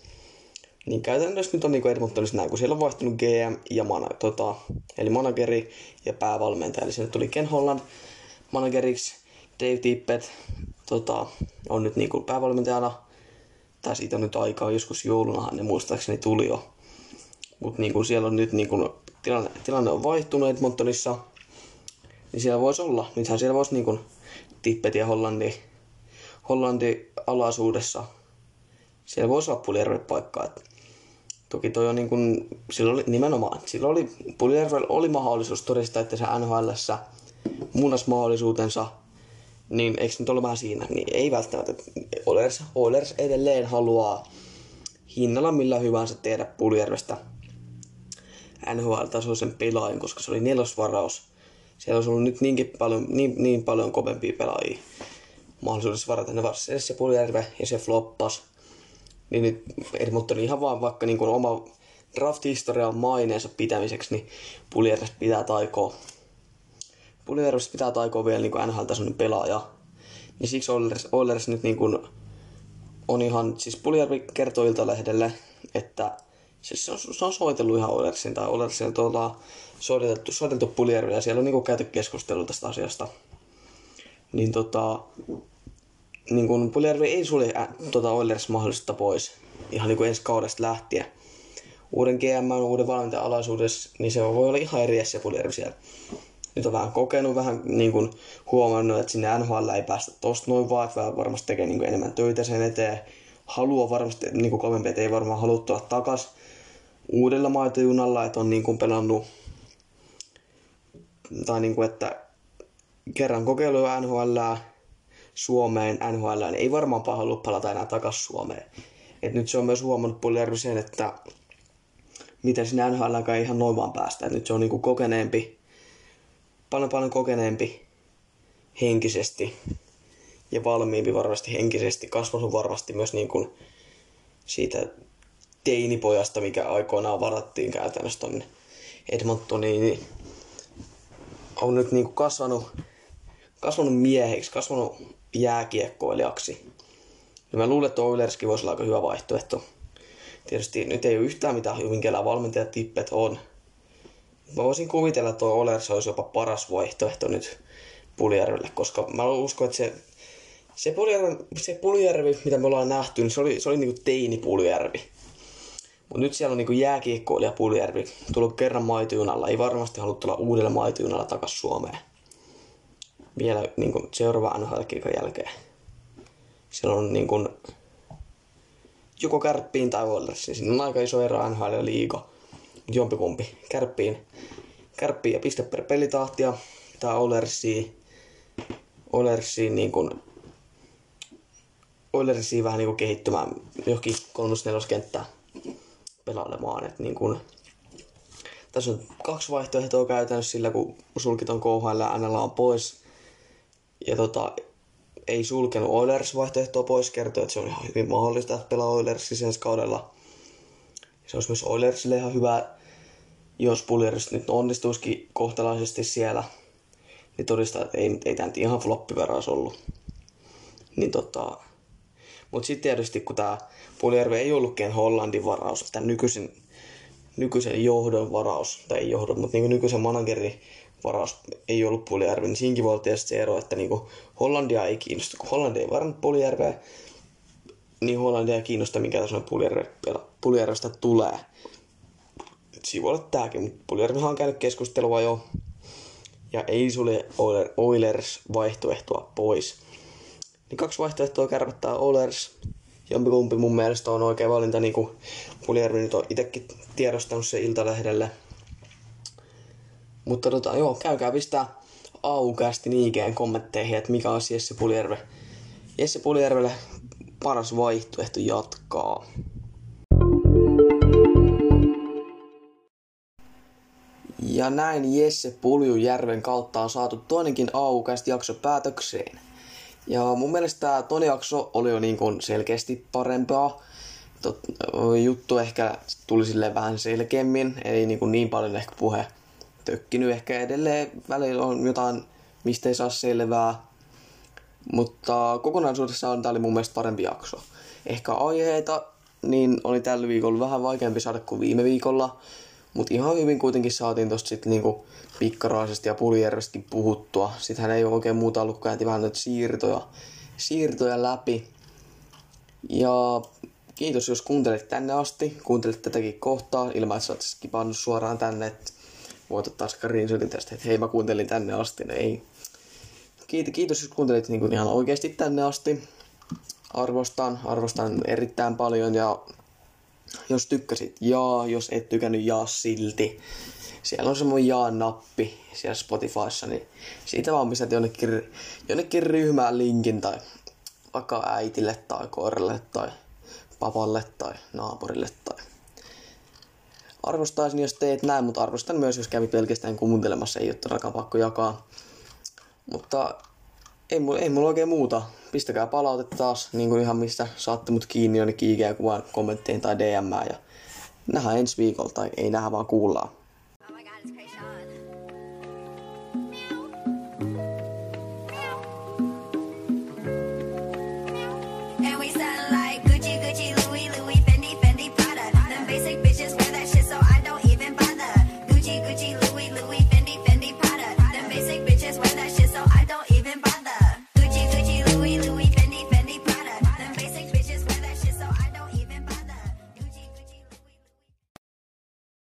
niin käytännössä nyt on niin Edmontonissa näin, kun siellä on vaihtunut GM ja mana, tota, eli manageri ja päävalmentaja. Eli sinne tuli Ken Holland manageriksi, Dave Tippett tota, on nyt niinku päävalmentajana, tai siitä on nyt aikaa, joskus joulunahan ne muistaakseni tuli jo. Mutta niinku siellä on nyt niinku, tilanne, tilanne on vaihtunut Edmontonissa, niin siellä voisi olla, nythän siellä voisi niinku Tippet ja Hollandi, Hollandi alaisuudessa, siellä voisi olla Puljärven paikkaa. Et toki toi on niin kuin, silloin oli, nimenomaan, silloin oli, Puljärvellä oli mahdollisuus todistaa, että se NHLssä muunnas mahdollisuutensa, niin eikö nyt ole vähän siinä? Niin ei välttämättä. Oilers, Oilers edelleen haluaa hinnalla millä hyvänsä tehdä Puljärvestä NHL-tasoisen pelaajan, koska se oli nelosvaraus. Siellä olisi ollut nyt niinkin paljon, niin, niin paljon kovempia pelaajia mahdollisuudessa varata. Ne varsin se Puljärve ja se floppas. Niin nyt Edmonton ihan vaan vaikka niin kuin oma draft-historian maineensa pitämiseksi, niin Puljärves pitää taikoa Puljärves pitää taikoa vielä niin NHL-tasoinen pelaaja. Niin siksi Oilers, Oilers nyt niin kuin on ihan, siis Puljärvi kertoo Iltalehdelle, että siis se on, se on soitellut ihan Oilersin tai Oilersin tuolla soitettu, soitettu Puljärvi ja siellä on niin käyty keskustelua tästä asiasta. Niin tota, niin kuin Puljärvi ei sulje ä, tota Oilers mahdollista pois ihan niin kuin ensi kaudesta lähtien. Uuden GM, uuden valmentajan alaisuudessa, niin se voi olla ihan eri se Puljärvi siellä nyt on vähän kokenut, vähän niin kuin huomannut, että sinne NHL ei päästä tosta noin vaan, että varmasti tekee niin kuin enemmän töitä sen eteen. Haluaa varmasti, niin kuin ei varmaan halua tulla takas uudella maitojunalla, että on niin kuin pelannut tai niin kuin, että kerran kokeilu NHL Suomeen, NHL, niin ei varmaan halua palata enää takas Suomeen. Et nyt se on myös huomannut Puljärvi sen, että miten sinne NHL ei ihan noin vaan päästä. Et nyt se on niin kuin kokeneempi paljon paljon kokeneempi henkisesti ja valmiimpi varmasti henkisesti, kasvanut varmasti myös niin kuin siitä teinipojasta, mikä aikoinaan varattiin käytännössä tonne Edmontoniin, niin on nyt niin kuin kasvanut, kasvanut mieheksi, kasvanut jääkiekkoilijaksi. Ja mä luulen, että Oilerskin voisi olla aika hyvä vaihtoehto. Tietysti nyt ei ole yhtään mitään hyvin valmentajat valmentajatippet on, Mä voisin kuvitella, että tuo Olers olisi jopa paras vaihtoehto nyt Puljärvelle, koska mä uskon, että se, se, Puljärvi, se Puljärvi, mitä me ollaan nähty, niin se oli, se oli niinku teini Puljärvi. Mutta nyt siellä on niinku jääkiekkoilija Puljärvi, tullut kerran maitojunalla, ei varmasti halua tulla uudella maitojunalla takaisin Suomeen. Vielä niinku seuraava nhl jälkeen. Siellä on niinku joko kärppiin tai Oilersiin. Siinä on aika iso ero NHL ja liiga jompikumpi. Kärppiin, kärppiin ja piste per pelitahtia. Tää Olersiin, Olersiin niin kuin, Oilersiin vähän niin kuin kehittymään johonkin 3 kenttää pelailemaan. Et niin kuin, tässä on kaksi vaihtoehtoa käytännössä sillä, kun sulkit on KHL ja NL on pois. Ja tota, ei sulkenut Oilers vaihtoehtoa pois, kertoo, että se on ihan hyvin mahdollista, että pelaa Oilersissa ensi kaudella. Se olisi myös Oilersille ihan hyvä jos Puljeris nyt onnistuisikin kohtalaisesti siellä, niin todistaa, että ei, ei tämä nyt ihan floppiveras ollut. Niin tota, mutta sitten tietysti kun tämä Puljärvi ei ollutkin Hollandin varaus, tämän nykyisen, nykyisen johdon varaus, tai ei johdon, mutta niin nykyisen managerin varaus ei ollut Puljärvi, niin siinkin voi olla se ero, että niin Hollandia ei kiinnosta, kun Hollandia ei varannut Puljärveä, niin Hollandia ei kiinnosta, mikä tässä Puljärvestä tulee siinä voi olla tääkin, mutta Puljärvihan on käynyt keskustelua jo ja ei sulle Oilers vaihtoehtoa pois. Niin kaksi vaihtoehtoa kärpättää Oilers. Jompikumpi mun mielestä on oikea valinta, niin kuin Puljärvi nyt on itsekin tiedostanut se Iltalehdelle. Mutta tota, joo, käykää pistää aukeasti niikeen kommentteihin, että mikä on Jesse Puljärve. Jesse Puljärvelle paras vaihtoehto jatkaa. Ja näin Jesse Puljujärven kautta on saatu toinenkin aukaista jakso päätökseen. Ja mun mielestä tämä toinen jakso oli jo niin kuin selkeästi parempaa. Tot, juttu ehkä tuli sille vähän selkeämmin, ei niin, kuin niin paljon ehkä puhe tökkinyt. Ehkä edelleen välillä on jotain, mistä ei saa selvää. Mutta kokonaisuudessaan tämä oli mun mielestä parempi jakso. Ehkä aiheita niin oli tällä viikolla vähän vaikeampi saada kuin viime viikolla. Mutta ihan hyvin kuitenkin saatiin tosta sitten niinku pikkaraisesta ja puljärvestäkin puhuttua. Sitten hän ei ole oikein muuta ollut, kun vähän noita siirtoja. siirtoja läpi. Ja kiitos jos kuuntelit tänne asti, kuuntelit tätäkin kohtaa ilman, että sä oot skipannut suoraan tänne, voit ottaa screenshotin tästä, että hei mä kuuntelin tänne asti, no ei. Kiitos jos kuuntelit niin kuin ihan oikeasti tänne asti. Arvostan, arvostan erittäin paljon ja jos tykkäsit, jaa, jos et tykännyt, jaa silti. Siellä on semmoinen jaa-nappi siellä Spotifyssa, niin siitä vaan pistät jonnekin, jonnekin ryhmään linkin tai vaikka äitille tai koiralle tai papalle tai naapurille tai arvostaisin, jos teet näin, mutta arvostan myös, jos kävi pelkästään kuuntelemassa, ei ole todellakaan pakko jakaa. Mutta ei, mulla, ei mulla oikein muuta. Pistäkää palautetta taas, niin kuin ihan mistä saatte mut kiinni jonnekin IG-kuvan kommentteihin tai DM. Ja nähdään ensi viikolla, tai ei nähdä vaan kuullaan.